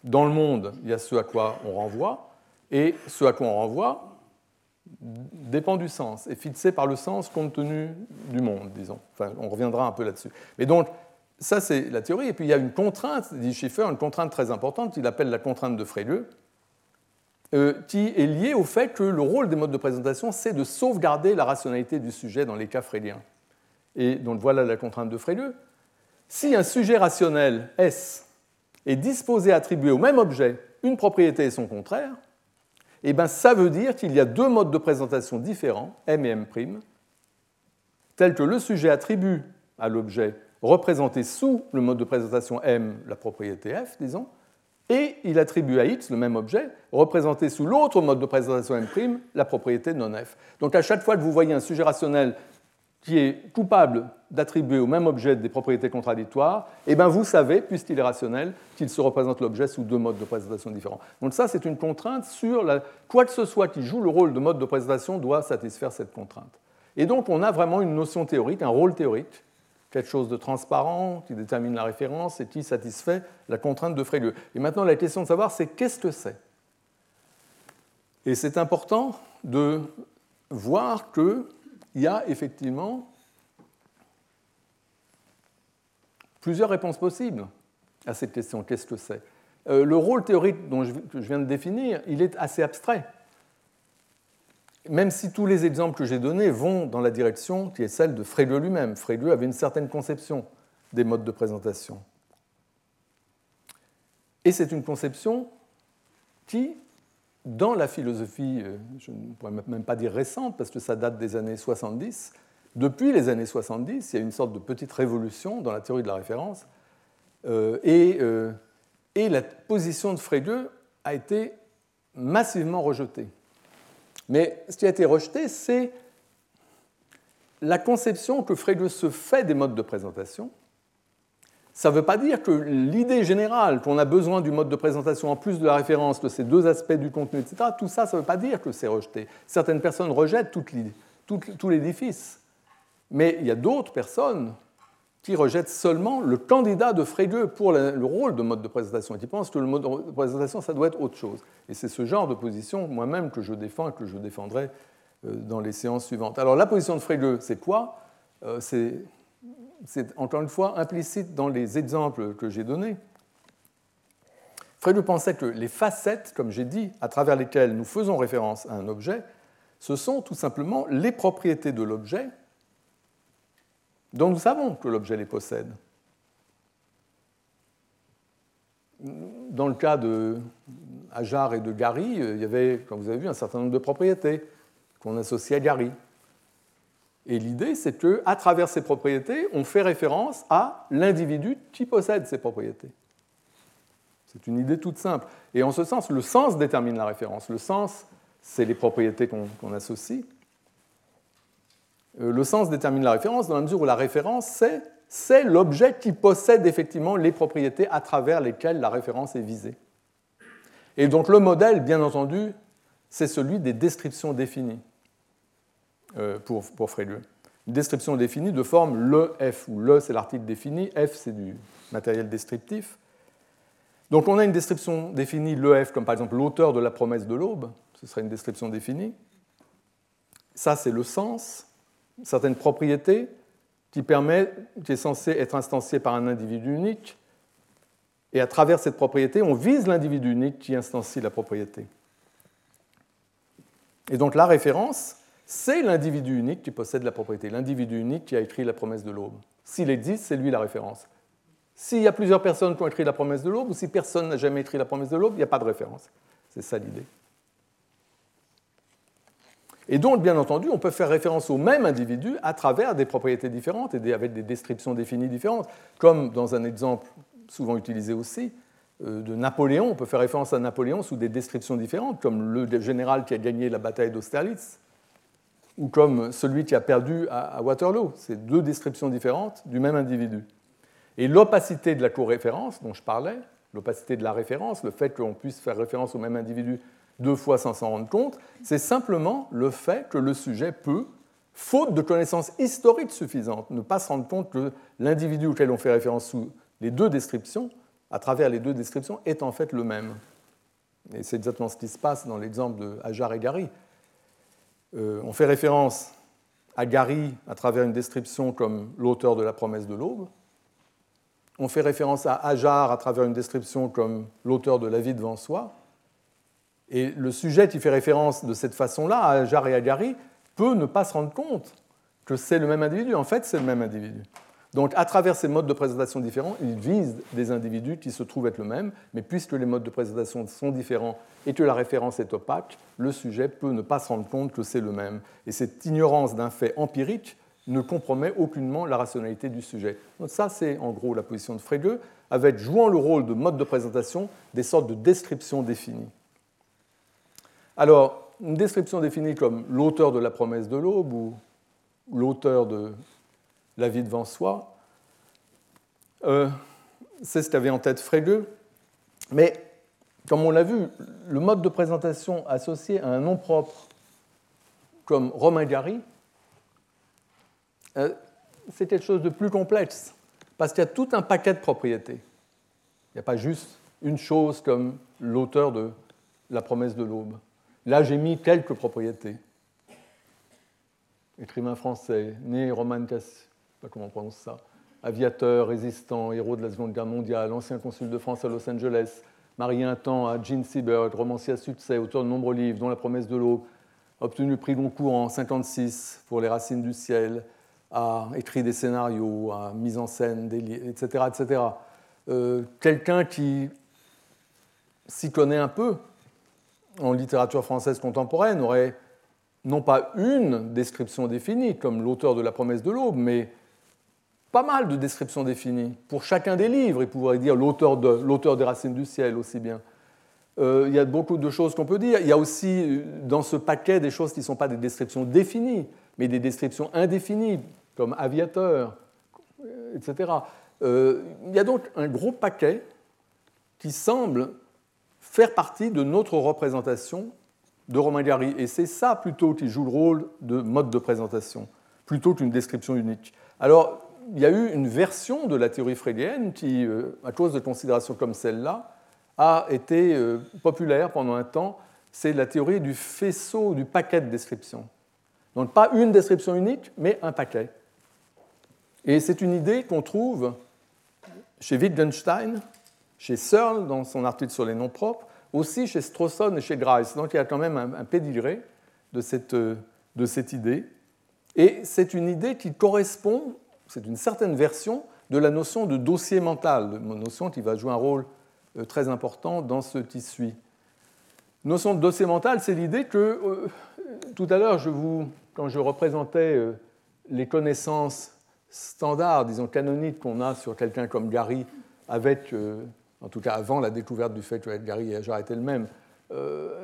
dans le monde, il y a ce à quoi on renvoie, et ce à quoi on renvoie dépend du sens, est fixé par le sens compte tenu du monde, disons. Enfin, on reviendra un peu là-dessus. Mais donc, ça, c'est la théorie. Et puis, il y a une contrainte, dit Schiffer, une contrainte très importante qu'il appelle la contrainte de Frege, euh, qui est liée au fait que le rôle des modes de présentation, c'est de sauvegarder la rationalité du sujet dans les cas fréliens. Et donc, voilà la contrainte de Frege. Si un sujet rationnel, S, est disposé à attribuer au même objet une propriété et son contraire, eh bien, ça veut dire qu'il y a deux modes de présentation différents, M et M', tels que le sujet attribue à l'objet représenté sous le mode de présentation M la propriété F, disons, et il attribue à X, le même objet, représenté sous l'autre mode de présentation M', la propriété non F. Donc à chaque fois que vous voyez un sujet rationnel qui est coupable d'attribuer au même objet des propriétés contradictoires, eh bien vous savez, puisqu'il est rationnel, qu'il se représente l'objet sous deux modes de présentation différents. Donc ça, c'est une contrainte sur quoi que ce soit qui joue le rôle de mode de présentation doit satisfaire cette contrainte. Et donc on a vraiment une notion théorique, un rôle théorique, quelque chose de transparent qui détermine la référence et qui satisfait la contrainte de Frege. Et maintenant, la question de savoir, c'est qu'est-ce que c'est? Et c'est important de voir qu'il y a effectivement plusieurs réponses possibles à cette question. Qu'est-ce que c'est? Euh, Le rôle théorique dont que je viens de définir, il est assez abstrait. Même si tous les exemples que j'ai donnés vont dans la direction qui est celle de Frege lui-même. Frege avait une certaine conception des modes de présentation. Et c'est une conception qui, dans la philosophie, euh, je ne pourrais même pas dire récente, parce que ça date des années 70, depuis les années 70, il y a une sorte de petite révolution dans la théorie de la référence, euh, et, euh, et, la position de Frege a été massivement rejetée. Mais ce qui a été rejeté, c'est la conception que Frege se fait des modes de présentation. Ça ne veut pas dire que l'idée générale qu'on a besoin du mode de présentation en plus de la référence, de ces deux aspects du contenu, etc., tout ça, ça ne veut pas dire que c'est rejeté. Certaines personnes rejettent tout l'édifice. Mais il y a d'autres personnes qui rejettent seulement le candidat de Frege pour le rôle de mode de présentation et qui pensent que le mode de présentation, ça doit être autre chose. Et c'est ce genre de position, moi-même, que je défends et que je défendrai euh, dans les séances suivantes. Alors, la position de Frege, c'est quoi? Euh, C'est, encore une fois, implicite dans les exemples que j'ai donnés. Frege pensait que les facettes, comme j'ai dit, à travers lesquelles nous faisons référence à un objet, ce sont tout simplement les propriétés de l'objet dont nous savons que l'objet les possède. Dans le cas de Hajar et de Gary, il y avait, comme vous avez vu, un certain nombre de propriétés qu'on associe à Gary. Et l'idée, c'est qu'à travers ces propriétés, on fait référence à l'individu qui possède ces propriétés. C'est une idée toute simple. Et en ce sens, le sens détermine la référence. Le sens, c'est les propriétés qu'on associe. Euh, le sens détermine la référence dans la mesure où la référence, c'est l'objet qui possède effectivement les propriétés à travers lesquelles la référence est visée. Et donc le modèle, bien entendu, c'est celui des descriptions définies pour, pour Frege. Une description définie de forme le F, où le c'est l'article défini, F c'est du matériel descriptif. Donc on a une description définie, le F, comme par exemple l'auteur de la promesse de l'aube, ce serait une description définie. Ça c'est le sens certaines propriétés qui, permet, qui est censée être instanciée par un individu unique. Et à travers cette propriété, on vise l'individu unique qui instancie la propriété. Et donc la référence, c'est l'individu unique qui possède la propriété, l'individu unique qui a écrit la promesse de l'aube. S'il existe, c'est lui la référence. S'il y a plusieurs personnes qui ont écrit la promesse de l'aube, ou si personne n'a jamais écrit la promesse de l'aube, il n'y a pas de référence. C'est ça l'idée. Et donc, bien entendu, on peut faire référence au même individu à travers des propriétés différentes et avec des descriptions définies différentes, comme dans un exemple souvent utilisé aussi euh, de Napoléon. On peut faire référence à Napoléon sous des descriptions différentes, comme le général qui a gagné la bataille d'Austerlitz ou comme celui qui a perdu à Waterloo. C'est deux descriptions différentes du même individu. Et l'opacité de la co-référence dont je parlais, l'opacité de la référence, le fait qu'on puisse faire référence au même individu deux fois sans s'en rendre compte, c'est simplement le fait que le sujet peut, faute de connaissances historiques suffisantes, ne pas se rendre compte que l'individu auquel on fait référence sous les deux descriptions, à travers les deux descriptions, est en fait le même. Et c'est exactement ce qui se passe dans l'exemple de Hajar et Gary. Euh, on fait référence à Gary à travers une description comme l'auteur de la promesse de l'aube. On fait référence à Hajar à travers une description comme l'auteur de la vie devant soi. Et le sujet qui fait référence de cette façon-là à Jar et à Gary peut ne pas se rendre compte que c'est le même individu. En fait, c'est le même individu. Donc, à travers ces modes de présentation différents, il vise des individus qui se trouvent être le même, mais puisque les modes de présentation sont différents et que la référence est opaque, le sujet peut ne pas se rendre compte que c'est le même. Et cette ignorance d'un fait empirique ne compromet aucunement la rationalité du sujet. Donc ça, c'est en gros la position de Frege, avec jouant le rôle de mode de présentation des sortes de descriptions définies. Alors, une description définie comme l'auteur de la promesse de l'aube ou l'auteur de La vie devant soi. Euh, c'est ce qu'avait en tête Frege. Mais, comme on l'a vu, le mode de présentation associé à un nom propre comme Romain Gary, euh, c'est quelque chose de plus complexe, parce qu'il y a tout un paquet de propriétés. Il n'y a pas juste une chose comme l'auteur de La promesse de l'aube. Là, j'ai mis quelques propriétés. Écrivain français, né Roman Cass, je sais pas comment on prononce ça, aviateur, résistant, héros de la Seconde Guerre mondiale, ancien consul de France à Los Angeles, marié un temps à Jean Seberg, romancier à succès, auteur de nombreux livres, dont La promesse de l'aube, obtenu le prix Goncourt en 1956 pour Les racines du ciel, a écrit des scénarios, a mis en scène des livres, etc. etc. Quelqu'un qui s'y connaît un peu en littérature française contemporaine aurait non pas une description définie, comme l'auteur de La promesse de l'aube, mais pas mal de descriptions définies pour chacun des livres. Il pourrait dire l'auteur de, l'auteur des Racines du ciel aussi bien. Euh, il y a beaucoup de choses qu'on peut dire. Il y a aussi euh, dans ce paquet des choses qui ne sont pas des descriptions définies, mais des descriptions indéfinies, comme aviateur, euh, etc. il y a donc un gros paquet qui semble faire partie de notre représentation de Romain Gary. Et c'est ça plutôt qui joue le rôle de mode de présentation, plutôt qu'une description unique. Alors, il y a eu une version de la théorie freudienne qui, euh, à cause de considérations comme celle-là, a été euh, populaire pendant un temps. C'est la théorie du faisceau, du paquet de descriptions. Donc pas une description unique, mais un paquet. Et c'est une idée qu'on trouve chez Wittgenstein, chez Searle dans son article sur les noms propres, aussi chez Strawson et chez Grice. Donc il y a quand même un, pédigré de cette, euh, de cette idée. Et c'est une idée qui correspond c'est une certaine version de la notion de dossier mental, une notion qui va jouer un rôle euh, très important dans ce suit. Notion de dossier mental, c'est l'idée que euh, tout à l'heure, quand je représentais euh, les connaissances standards, disons canoniques qu'on a sur quelqu'un comme Gary, avec, en tout cas avant la découverte du fait que Gary et Ajar étaient le même,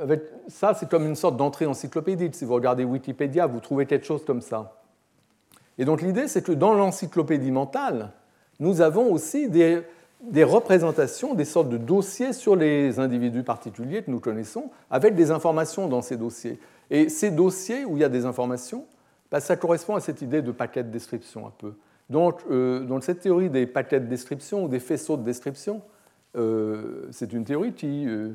avec, ça c'est comme une sorte d'entrée encyclopédique. Si vous regardez Wikipédia, vous trouvez quelque chose comme ça. Et donc l'idée, c'est que dans l'encyclopédie mentale, nous avons aussi des, représentations, des sortes de dossiers sur les individus particuliers que nous connaissons, avec des informations dans ces dossiers. Et ces dossiers où il y a des informations, bah, ça correspond à cette idée de paquet de description un peu. Donc, euh, cette théorie des paquets de description ou des faisceaux de description, euh, c'est une théorie qui euh,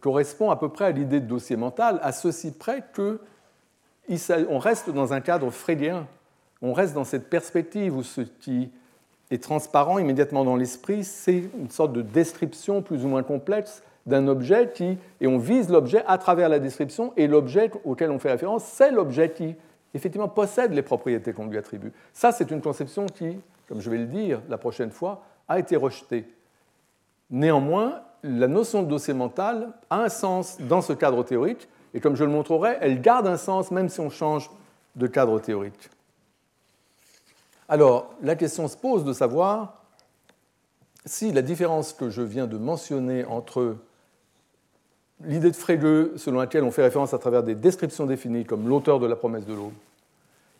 correspond à peu près à l'idée de dossier mental, à ceci près qu'on reste dans un cadre freudien on reste dans cette perspective où ce qui est transparent immédiatement dans l'esprit, c'est une sorte de description plus ou moins complexe d'un objet qui, et on vise l'objet à travers la description, et l'objet auquel on fait référence, c'est l'objet qui effectivement possède les propriétés qu'on lui attribue. Ça, c'est une conception qui, comme je vais le dire la prochaine fois, a été rejetée. Néanmoins, la notion de dossier mental a un sens dans ce cadre théorique, et comme je le montrerai, elle garde un sens même si on change de cadre théorique. Alors, la question se pose de savoir si la différence que je viens de mentionner entre l'idée de Frege, selon laquelle on fait référence à travers des descriptions définies, comme l'auteur de la promesse de l'aube,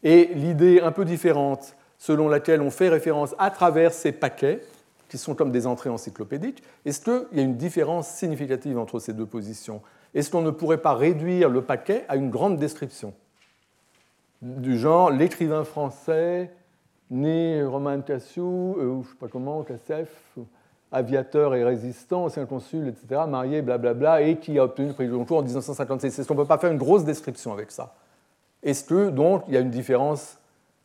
et l'idée un peu différente, selon laquelle on fait référence à travers ces paquets, qui sont comme des entrées encyclopédiques, est-ce qu'il y a une différence significative entre ces deux positions? Est-ce qu'on ne pourrait pas réduire le paquet à une grande description? Du genre, l'écrivain français né Roman Cassiou, euh, ou je ne sais pas comment, Cassef, aviateur et résistant, ancien consul, etc., marié, blablabla, et qui a obtenu le prix de Goncourt en 1956. Est-ce qu'on ne peut pas faire une grosse description avec ça? Est-ce que, donc, il y a une différence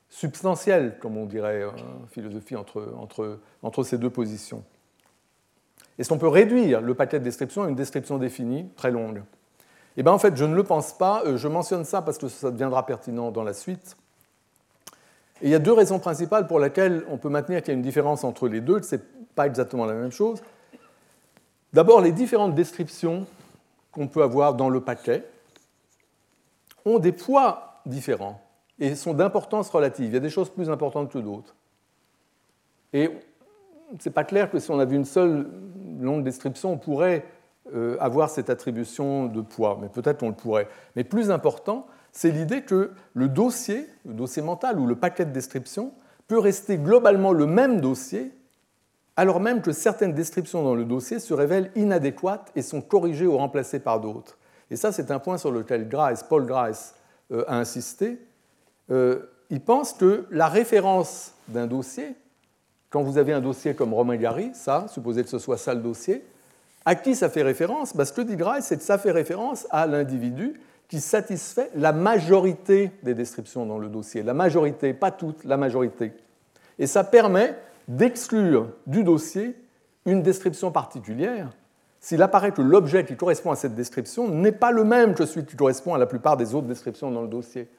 substantielle, comme on dirait en philosophie, entre, entre, ces deux positions? Est-ce qu'on peut réduire le paquet de description à une description définie, très longue? Eh bien, en fait, je ne le pense pas. Euh, je mentionne ça parce que ça deviendra pertinent dans la suite. Et il y a deux raisons principales pour lesquelles on peut maintenir qu'il y a une différence entre les deux, ce n'est pas exactement la même chose. D'abord, les différentes descriptions qu'on peut avoir dans le paquet ont des poids différents et sont d'importance relative. Il y a des choses plus importantes que d'autres. Et ce n'est pas clair que si on avait une seule longue description, on pourrait euh, avoir cette attribution de poids, mais peut-être on le pourrait. Mais plus important, c'est l'idée que le dossier, le dossier mental ou le paquet de description peut rester globalement le même dossier, alors même que certaines descriptions dans le dossier se révèlent inadéquates et sont corrigées ou remplacées par d'autres. Et ça, c'est un point sur lequel Paul Grice euh, a insisté. Euh, il pense que la référence d'un dossier, quand vous avez un dossier comme Romain Gary, ça, supposé que ce soit ça le dossier, à qui ça fait référence? Ben, Ce que dit Grice, c'est que ça fait référence à l'individu satisfait la majorité des descriptions dans le dossier. La majorité, pas toutes, la majorité. Et ça permet d'exclure du dossier une description particulière s'il apparaît que l'objet qui correspond à cette description n'est pas le même que celui qui correspond à la plupart des autres descriptions dans le dossier.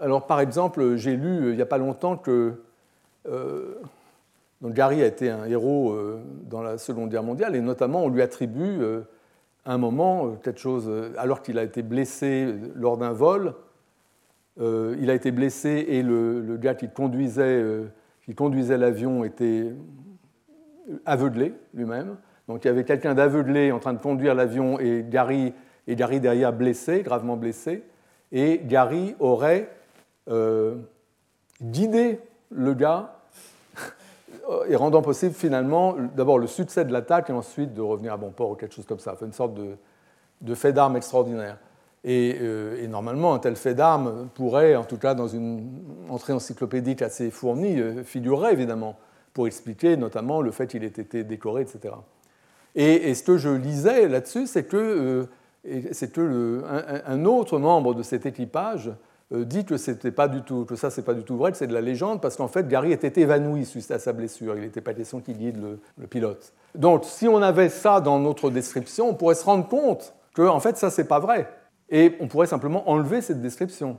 Alors, par exemple, j'ai lu euh, il n'y a pas longtemps que euh, Gary a été un héros euh, dans la Seconde Guerre mondiale, et notamment on lui attribue un moment, euh, chose, euh, alors qu'il a été blessé lors d'un vol, euh, il a été blessé et le, gars qui conduisait, qui conduisait l'avion était aveuglé lui-même. Donc il y avait quelqu'un d'aveuglé en train de conduire l'avion et Gary, et Gary derrière blessé, gravement blessé. Et Gary aurait guidé le gars et rendant possible finalement d'abord le succès de l'attaque et ensuite de revenir à bon port ou quelque chose comme ça. Une sorte de, fait d'armes extraordinaire. Euh, et, normalement, un tel fait d'armes pourrait, en tout cas dans une entrée encyclopédique assez fournie, euh, figurer évidemment pour expliquer notamment le fait qu'il ait été décoré, etc. Et, ce que je lisais là-dessus, c'est que, euh, un, autre membre de cet équipage euh, dit que, c'était pas du ça, c'est pas du tout vrai, que c'est de la légende, parce qu'en fait, Gary était évanoui suite à sa blessure. Il n'était pas question qu'il guide le, pilote. Donc, si on avait ça dans notre description, on pourrait se rendre compte que, en fait, ça, c'est pas vrai. Et on pourrait simplement enlever cette description.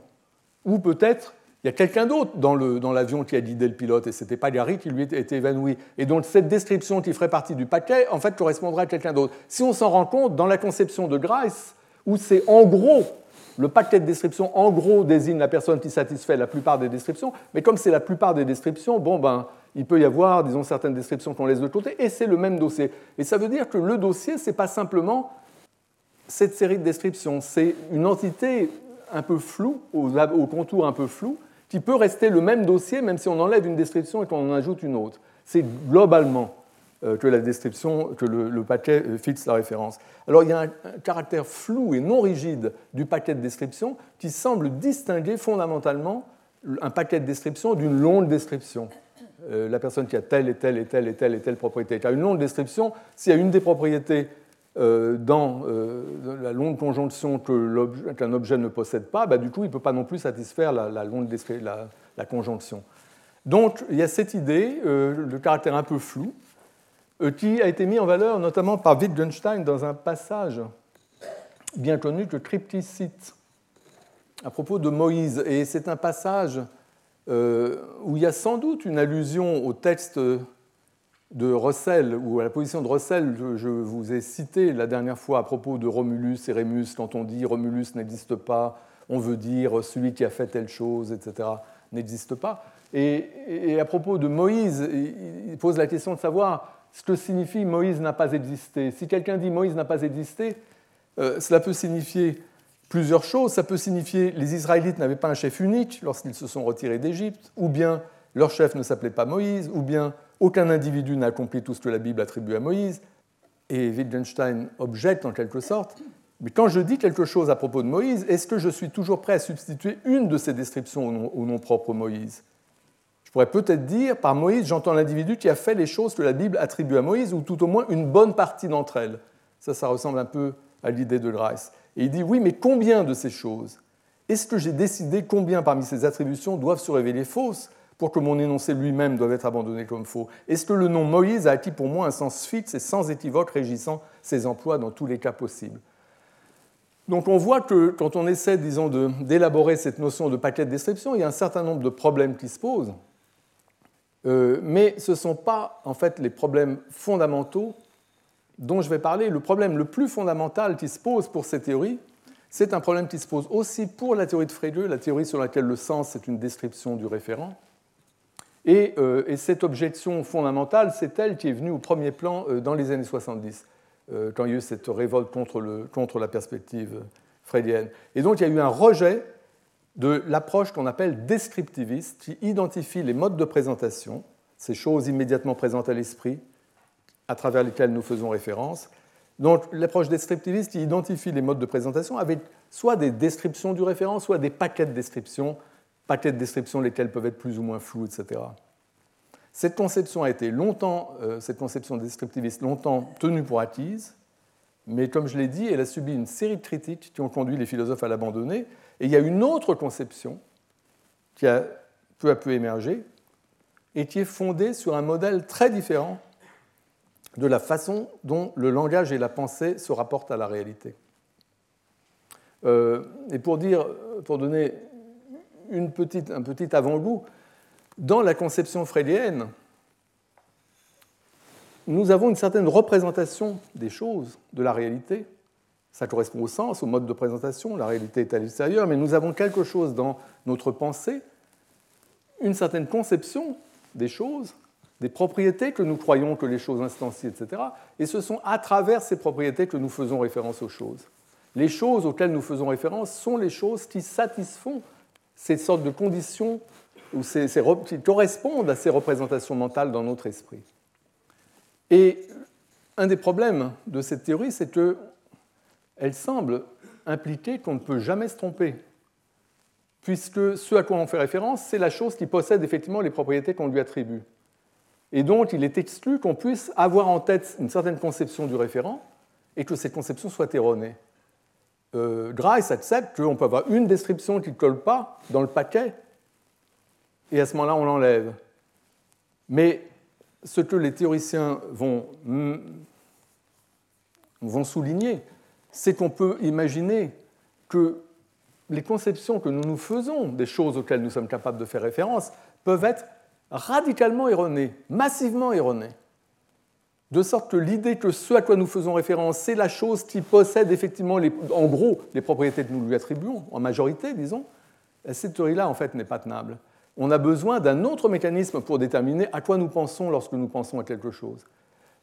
Ou peut-être, il y a quelqu'un d'autre dans, l'avion qui a guidé le pilote, et ce n'était pas Gary qui lui était évanoui. Et donc, cette description qui ferait partie du paquet, en fait, correspondrait à quelqu'un d'autre. Si on s'en rend compte, dans la conception de Grice, où c'est en gros le paquet de description, en gros, désigne la personne qui satisfait la plupart des descriptions, mais comme c'est la plupart des descriptions, bon, ben, il peut y avoir, disons, certaines descriptions qu'on laisse de côté, et c'est le même dossier. Et ça veut dire que le dossier, ce n'est pas simplement cette série de descriptions, c'est une entité un peu floue, aux, contours un peu flous, qui peut rester le même dossier, même si on enlève une description et qu'on en ajoute une autre. C'est globalement que la description, que le, paquet euh, fixe la référence. Alors il y a un, caractère flou et non rigide du paquet de description qui semble distinguer fondamentalement un paquet de description d'une longue description. Euh, la personne qui a telle et telle et telle et telle et telle propriété. Car une longue description, s'il y a une des propriétés dans la longue conjonction qu'un objet ne possède pas, bah, du coup, il ne peut pas non plus satisfaire la, longue la, la, conjonction. Donc, il y a cette idée, le caractère un peu flou, euh, qui a été mis en valeur notamment par Wittgenstein dans un passage bien connu que Tripti cite à propos de Moïse. Et c'est un passage euh, où il y a sans doute une allusion au texte de Russell, ou à la position de Russell, je vous ai cité la dernière fois à propos de Romulus et Rémus, quand on dit Romulus n'existe pas, on veut dire celui qui a fait telle chose, etc., n'existe pas. et, à propos de Moïse, il pose la question de savoir ce que signifie Moïse n'a pas existé. Si quelqu'un dit Moïse n'a pas existé, euh, cela peut signifier plusieurs choses. Ça peut signifier les Israélites n'avaient pas un chef unique lorsqu'ils se sont retirés d'Égypte, ou bien leur chef ne s'appelait pas Moïse, ou bien aucun individu n'a accompli tout ce que la Bible attribue à Moïse. Et Wittgenstein objecte en quelque sorte. Mais quand je dis quelque chose à propos de Moïse, est-ce que je suis toujours prêt à substituer une de ces descriptions au nom, au nom propre Moïse? Je pourrais peut-être dire, par Moïse, j'entends l'individu qui a fait les choses que la Bible attribue à Moïse, ou tout au moins une bonne partie d'entre elles. Ça, ça ressemble un peu à l'idée de Grace. Et il dit, oui, mais combien de ces choses? Est-ce que j'ai décidé combien parmi ces attributions doivent se révéler fausses pour que mon énoncé lui-même doive être abandonné comme faux? Est-ce que le nom Moïse a acquis pour moi un sens fixe et sans équivoque régissant ses emplois dans tous les cas possibles? Donc on voit que quand on essaie, disons, d'élaborer cette notion de paquet de description, il y a un certain nombre de problèmes qui se posent. Euh, mais ce ne sont pas en fait les problèmes fondamentaux dont je vais parler. Le problème le plus fondamental qui se pose pour ces théories, c'est un problème qui se pose aussi pour la théorie de Frege, la théorie sur laquelle le sens est une description du référent. Et, euh, cette objection fondamentale, c'est elle qui est venue au premier plan euh, dans les années 70, quand il y a eu cette révolte contre, contre la perspective freudienne. Et donc il y a eu un rejet de l'approche qu'on appelle descriptiviste, qui identifie les modes de présentation, ces choses immédiatement présentes à l'esprit, à travers lesquelles nous faisons référence. Donc l'approche descriptiviste qui identifie les modes de présentation avec soit des descriptions du référent, soit des paquets de descriptions, paquets de descriptions lesquels peuvent être plus ou moins flous, etc. Cette conception a été longtemps, euh, cette conception descriptiviste longtemps tenue pour acquise, mais comme je l'ai dit, elle a subi une série de critiques qui ont conduit les philosophes à l'abandonner. Et il y a une autre conception qui a peu à peu émergé et qui est fondée sur un modèle très différent de la façon dont le langage et la pensée se rapportent à la réalité. Euh, et pour, dire, pour donner un petit avant-goût, dans la conception freudienne, nous avons une certaine représentation des choses, de la réalité. Ça correspond au sens, au mode de présentation, la réalité est à l'extérieur, mais nous avons quelque chose dans notre pensée, une certaine conception des choses, des propriétés que nous croyons que les choses instancient, etc. Et ce sont à travers ces propriétés que nous faisons référence aux choses. Les choses auxquelles nous faisons référence sont les choses qui satisfont ces sortes de conditions ou qui correspondent à ces représentations mentales dans notre esprit. Et un des problèmes de cette théorie, c'est qu'elle semble impliquer qu'on ne peut jamais se tromper, puisque ce à quoi on fait référence, c'est la chose qui possède effectivement les propriétés qu'on lui attribue. Et donc, il est exclu qu'on puisse avoir en tête une certaine conception du référent et que cette conception soit erronée. Euh, Grice accepte qu'on peut avoir une description qui ne colle pas dans le paquet, et à ce moment-là, on l'enlève. Mais ce que les théoriciens vont, vont souligner, c'est qu'on peut imaginer que les conceptions que nous nous faisons des choses auxquelles nous sommes capables de faire référence peuvent être radicalement erronées, massivement erronées. De sorte que l'idée que ce à quoi nous faisons référence, c'est la chose qui possède effectivement, en gros, les propriétés que nous lui attribuons, en majorité, disons, cette théorie-là, en fait, n'est pas tenable on a besoin d'un autre mécanisme pour déterminer à quoi nous pensons lorsque nous pensons à quelque chose.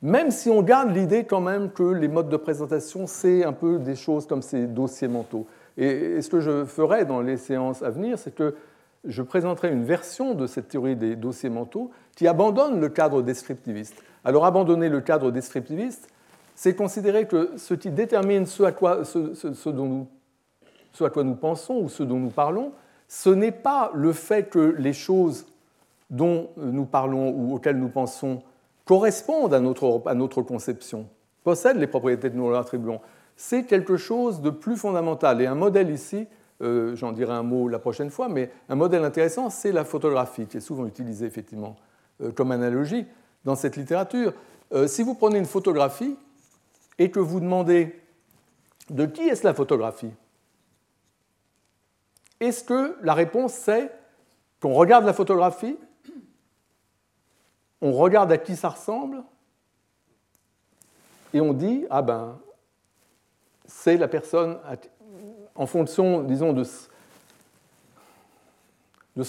Même si on garde l'idée quand même que les modes de présentation, c'est un peu des choses comme ces dossiers mentaux. Et, ce que je ferai dans les séances à venir, c'est que je présenterai une version de cette théorie des dossiers mentaux qui abandonne le cadre descriptiviste. Alors abandonner le cadre descriptiviste, c'est considérer que ce qui détermine ce à quoi, dont ce à quoi nous pensons ou ce dont nous parlons, ce n'est pas le fait que les choses dont nous parlons ou auxquelles nous pensons correspondent à notre, conception, possèdent les propriétés que nous leur attribuons. C'est quelque chose de plus fondamental. Et un modèle ici, euh, j'en dirai un mot la prochaine fois, mais un modèle intéressant, c'est la photographie, qui est souvent utilisée effectivement euh, comme analogie dans cette littérature. Euh, si vous prenez une photographie et que vous demandez de qui est-ce la photographie est-ce que la réponse c'est qu'on regarde la photographie, on regarde à qui ça ressemble, et on dit, ah ben, c'est la personne, en fonction, disons, de ce,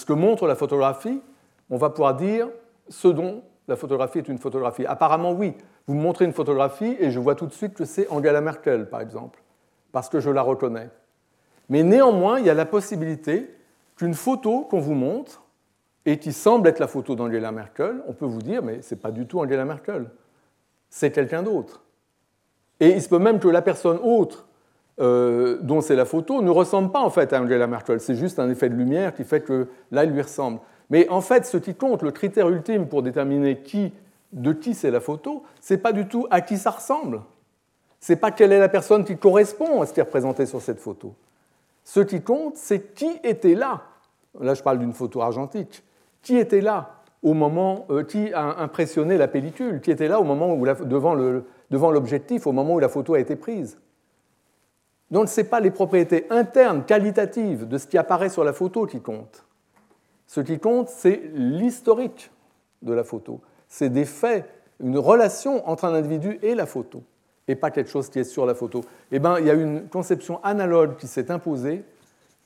que montre la photographie, on va pouvoir dire ce dont la photographie est une photographie. Apparemment, oui. Vous me montrez une photographie et je vois tout de suite que c'est Angela Merkel, par exemple, parce que je la reconnais. Mais néanmoins, il y a la possibilité qu'une photo qu'on vous montre, et qui semble être la photo d'Angela Merkel, on peut vous dire, mais ce n'est pas du tout Angela Merkel, c'est quelqu'un d'autre. Et il se peut même que la personne autre euh, dont c'est la photo ne ressemble pas en fait à Angela Merkel, c'est juste un effet de lumière qui fait que là, il lui ressemble. Mais en fait, ce qui compte, le critère ultime pour déterminer qui, de qui c'est la photo, c'est pas du tout à qui ça ressemble. C'est pas quelle est la personne qui correspond à ce qui est représenté sur cette photo. Ce qui compte, c'est qui était là. Là, je parle d'une photo argentique. Qui était là au moment, euh, qui a impressionné la pellicule, qui était là au moment où devant l'objectif, au moment où la photo a été prise. Donc, ce n'est pas les propriétés internes, qualitatives de ce qui apparaît sur la photo qui comptent. Ce qui compte, c'est l'historique de la photo. C'est des faits, une relation entre un individu et la photo et pas quelque chose qui est sur la photo. Eh bien, il y a une conception analogue qui s'est imposée euh,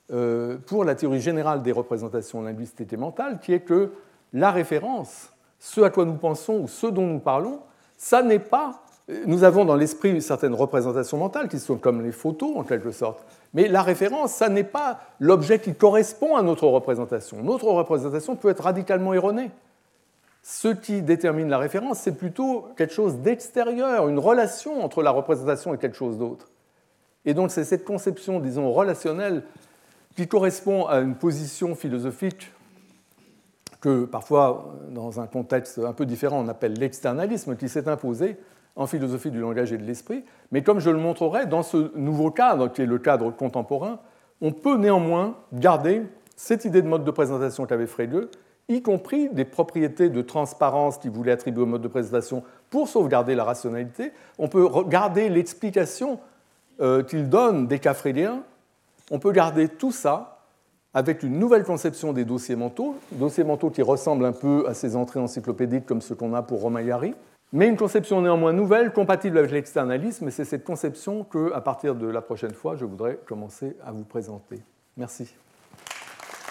pour la théorie générale des représentations linguistiques et mentales, qui est que la référence, ce à quoi nous pensons ou ce dont nous parlons, ça n'est pas Nous avons dans l'esprit une certaine représentation mentale qui sont comme les photos en quelque sorte. Mais la référence, ça n'est pas l'objet qui correspond à notre représentation. Notre représentation peut être radicalement erronée. Ce qui détermine la référence, c'est plutôt quelque chose d'extérieur, une relation entre la représentation et quelque chose d'autre. Et donc c'est cette conception, disons, relationnelle qui correspond à une position philosophique que parfois, dans un contexte un peu différent, on appelle l'externalisme, qui s'est imposé en philosophie du langage et de l'esprit. Mais comme je le montrerai, dans ce nouveau cadre, qui est le cadre contemporain, on peut néanmoins garder cette idée de mode de présentation qu'avait Frege, y compris des propriétés de transparence qu'il voulait attribuer au mode de présentation pour sauvegarder la rationalité. On peut garder l'explication euh, qu'il donne des cas fréliens. On peut garder tout ça avec une nouvelle conception des dossiers mentaux, dossiers mentaux qui ressemblent un peu à ces entrées encyclopédiques comme ceux qu'on a pour Romain Yari, mais une conception néanmoins nouvelle, compatible avec l'externalisme, et c'est cette conception que, à partir de la prochaine fois, je voudrais commencer à vous présenter. Merci.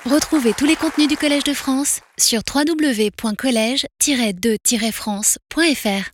Retrouvez tous les contenus du Collège de France sur www.colège-2-france.fr.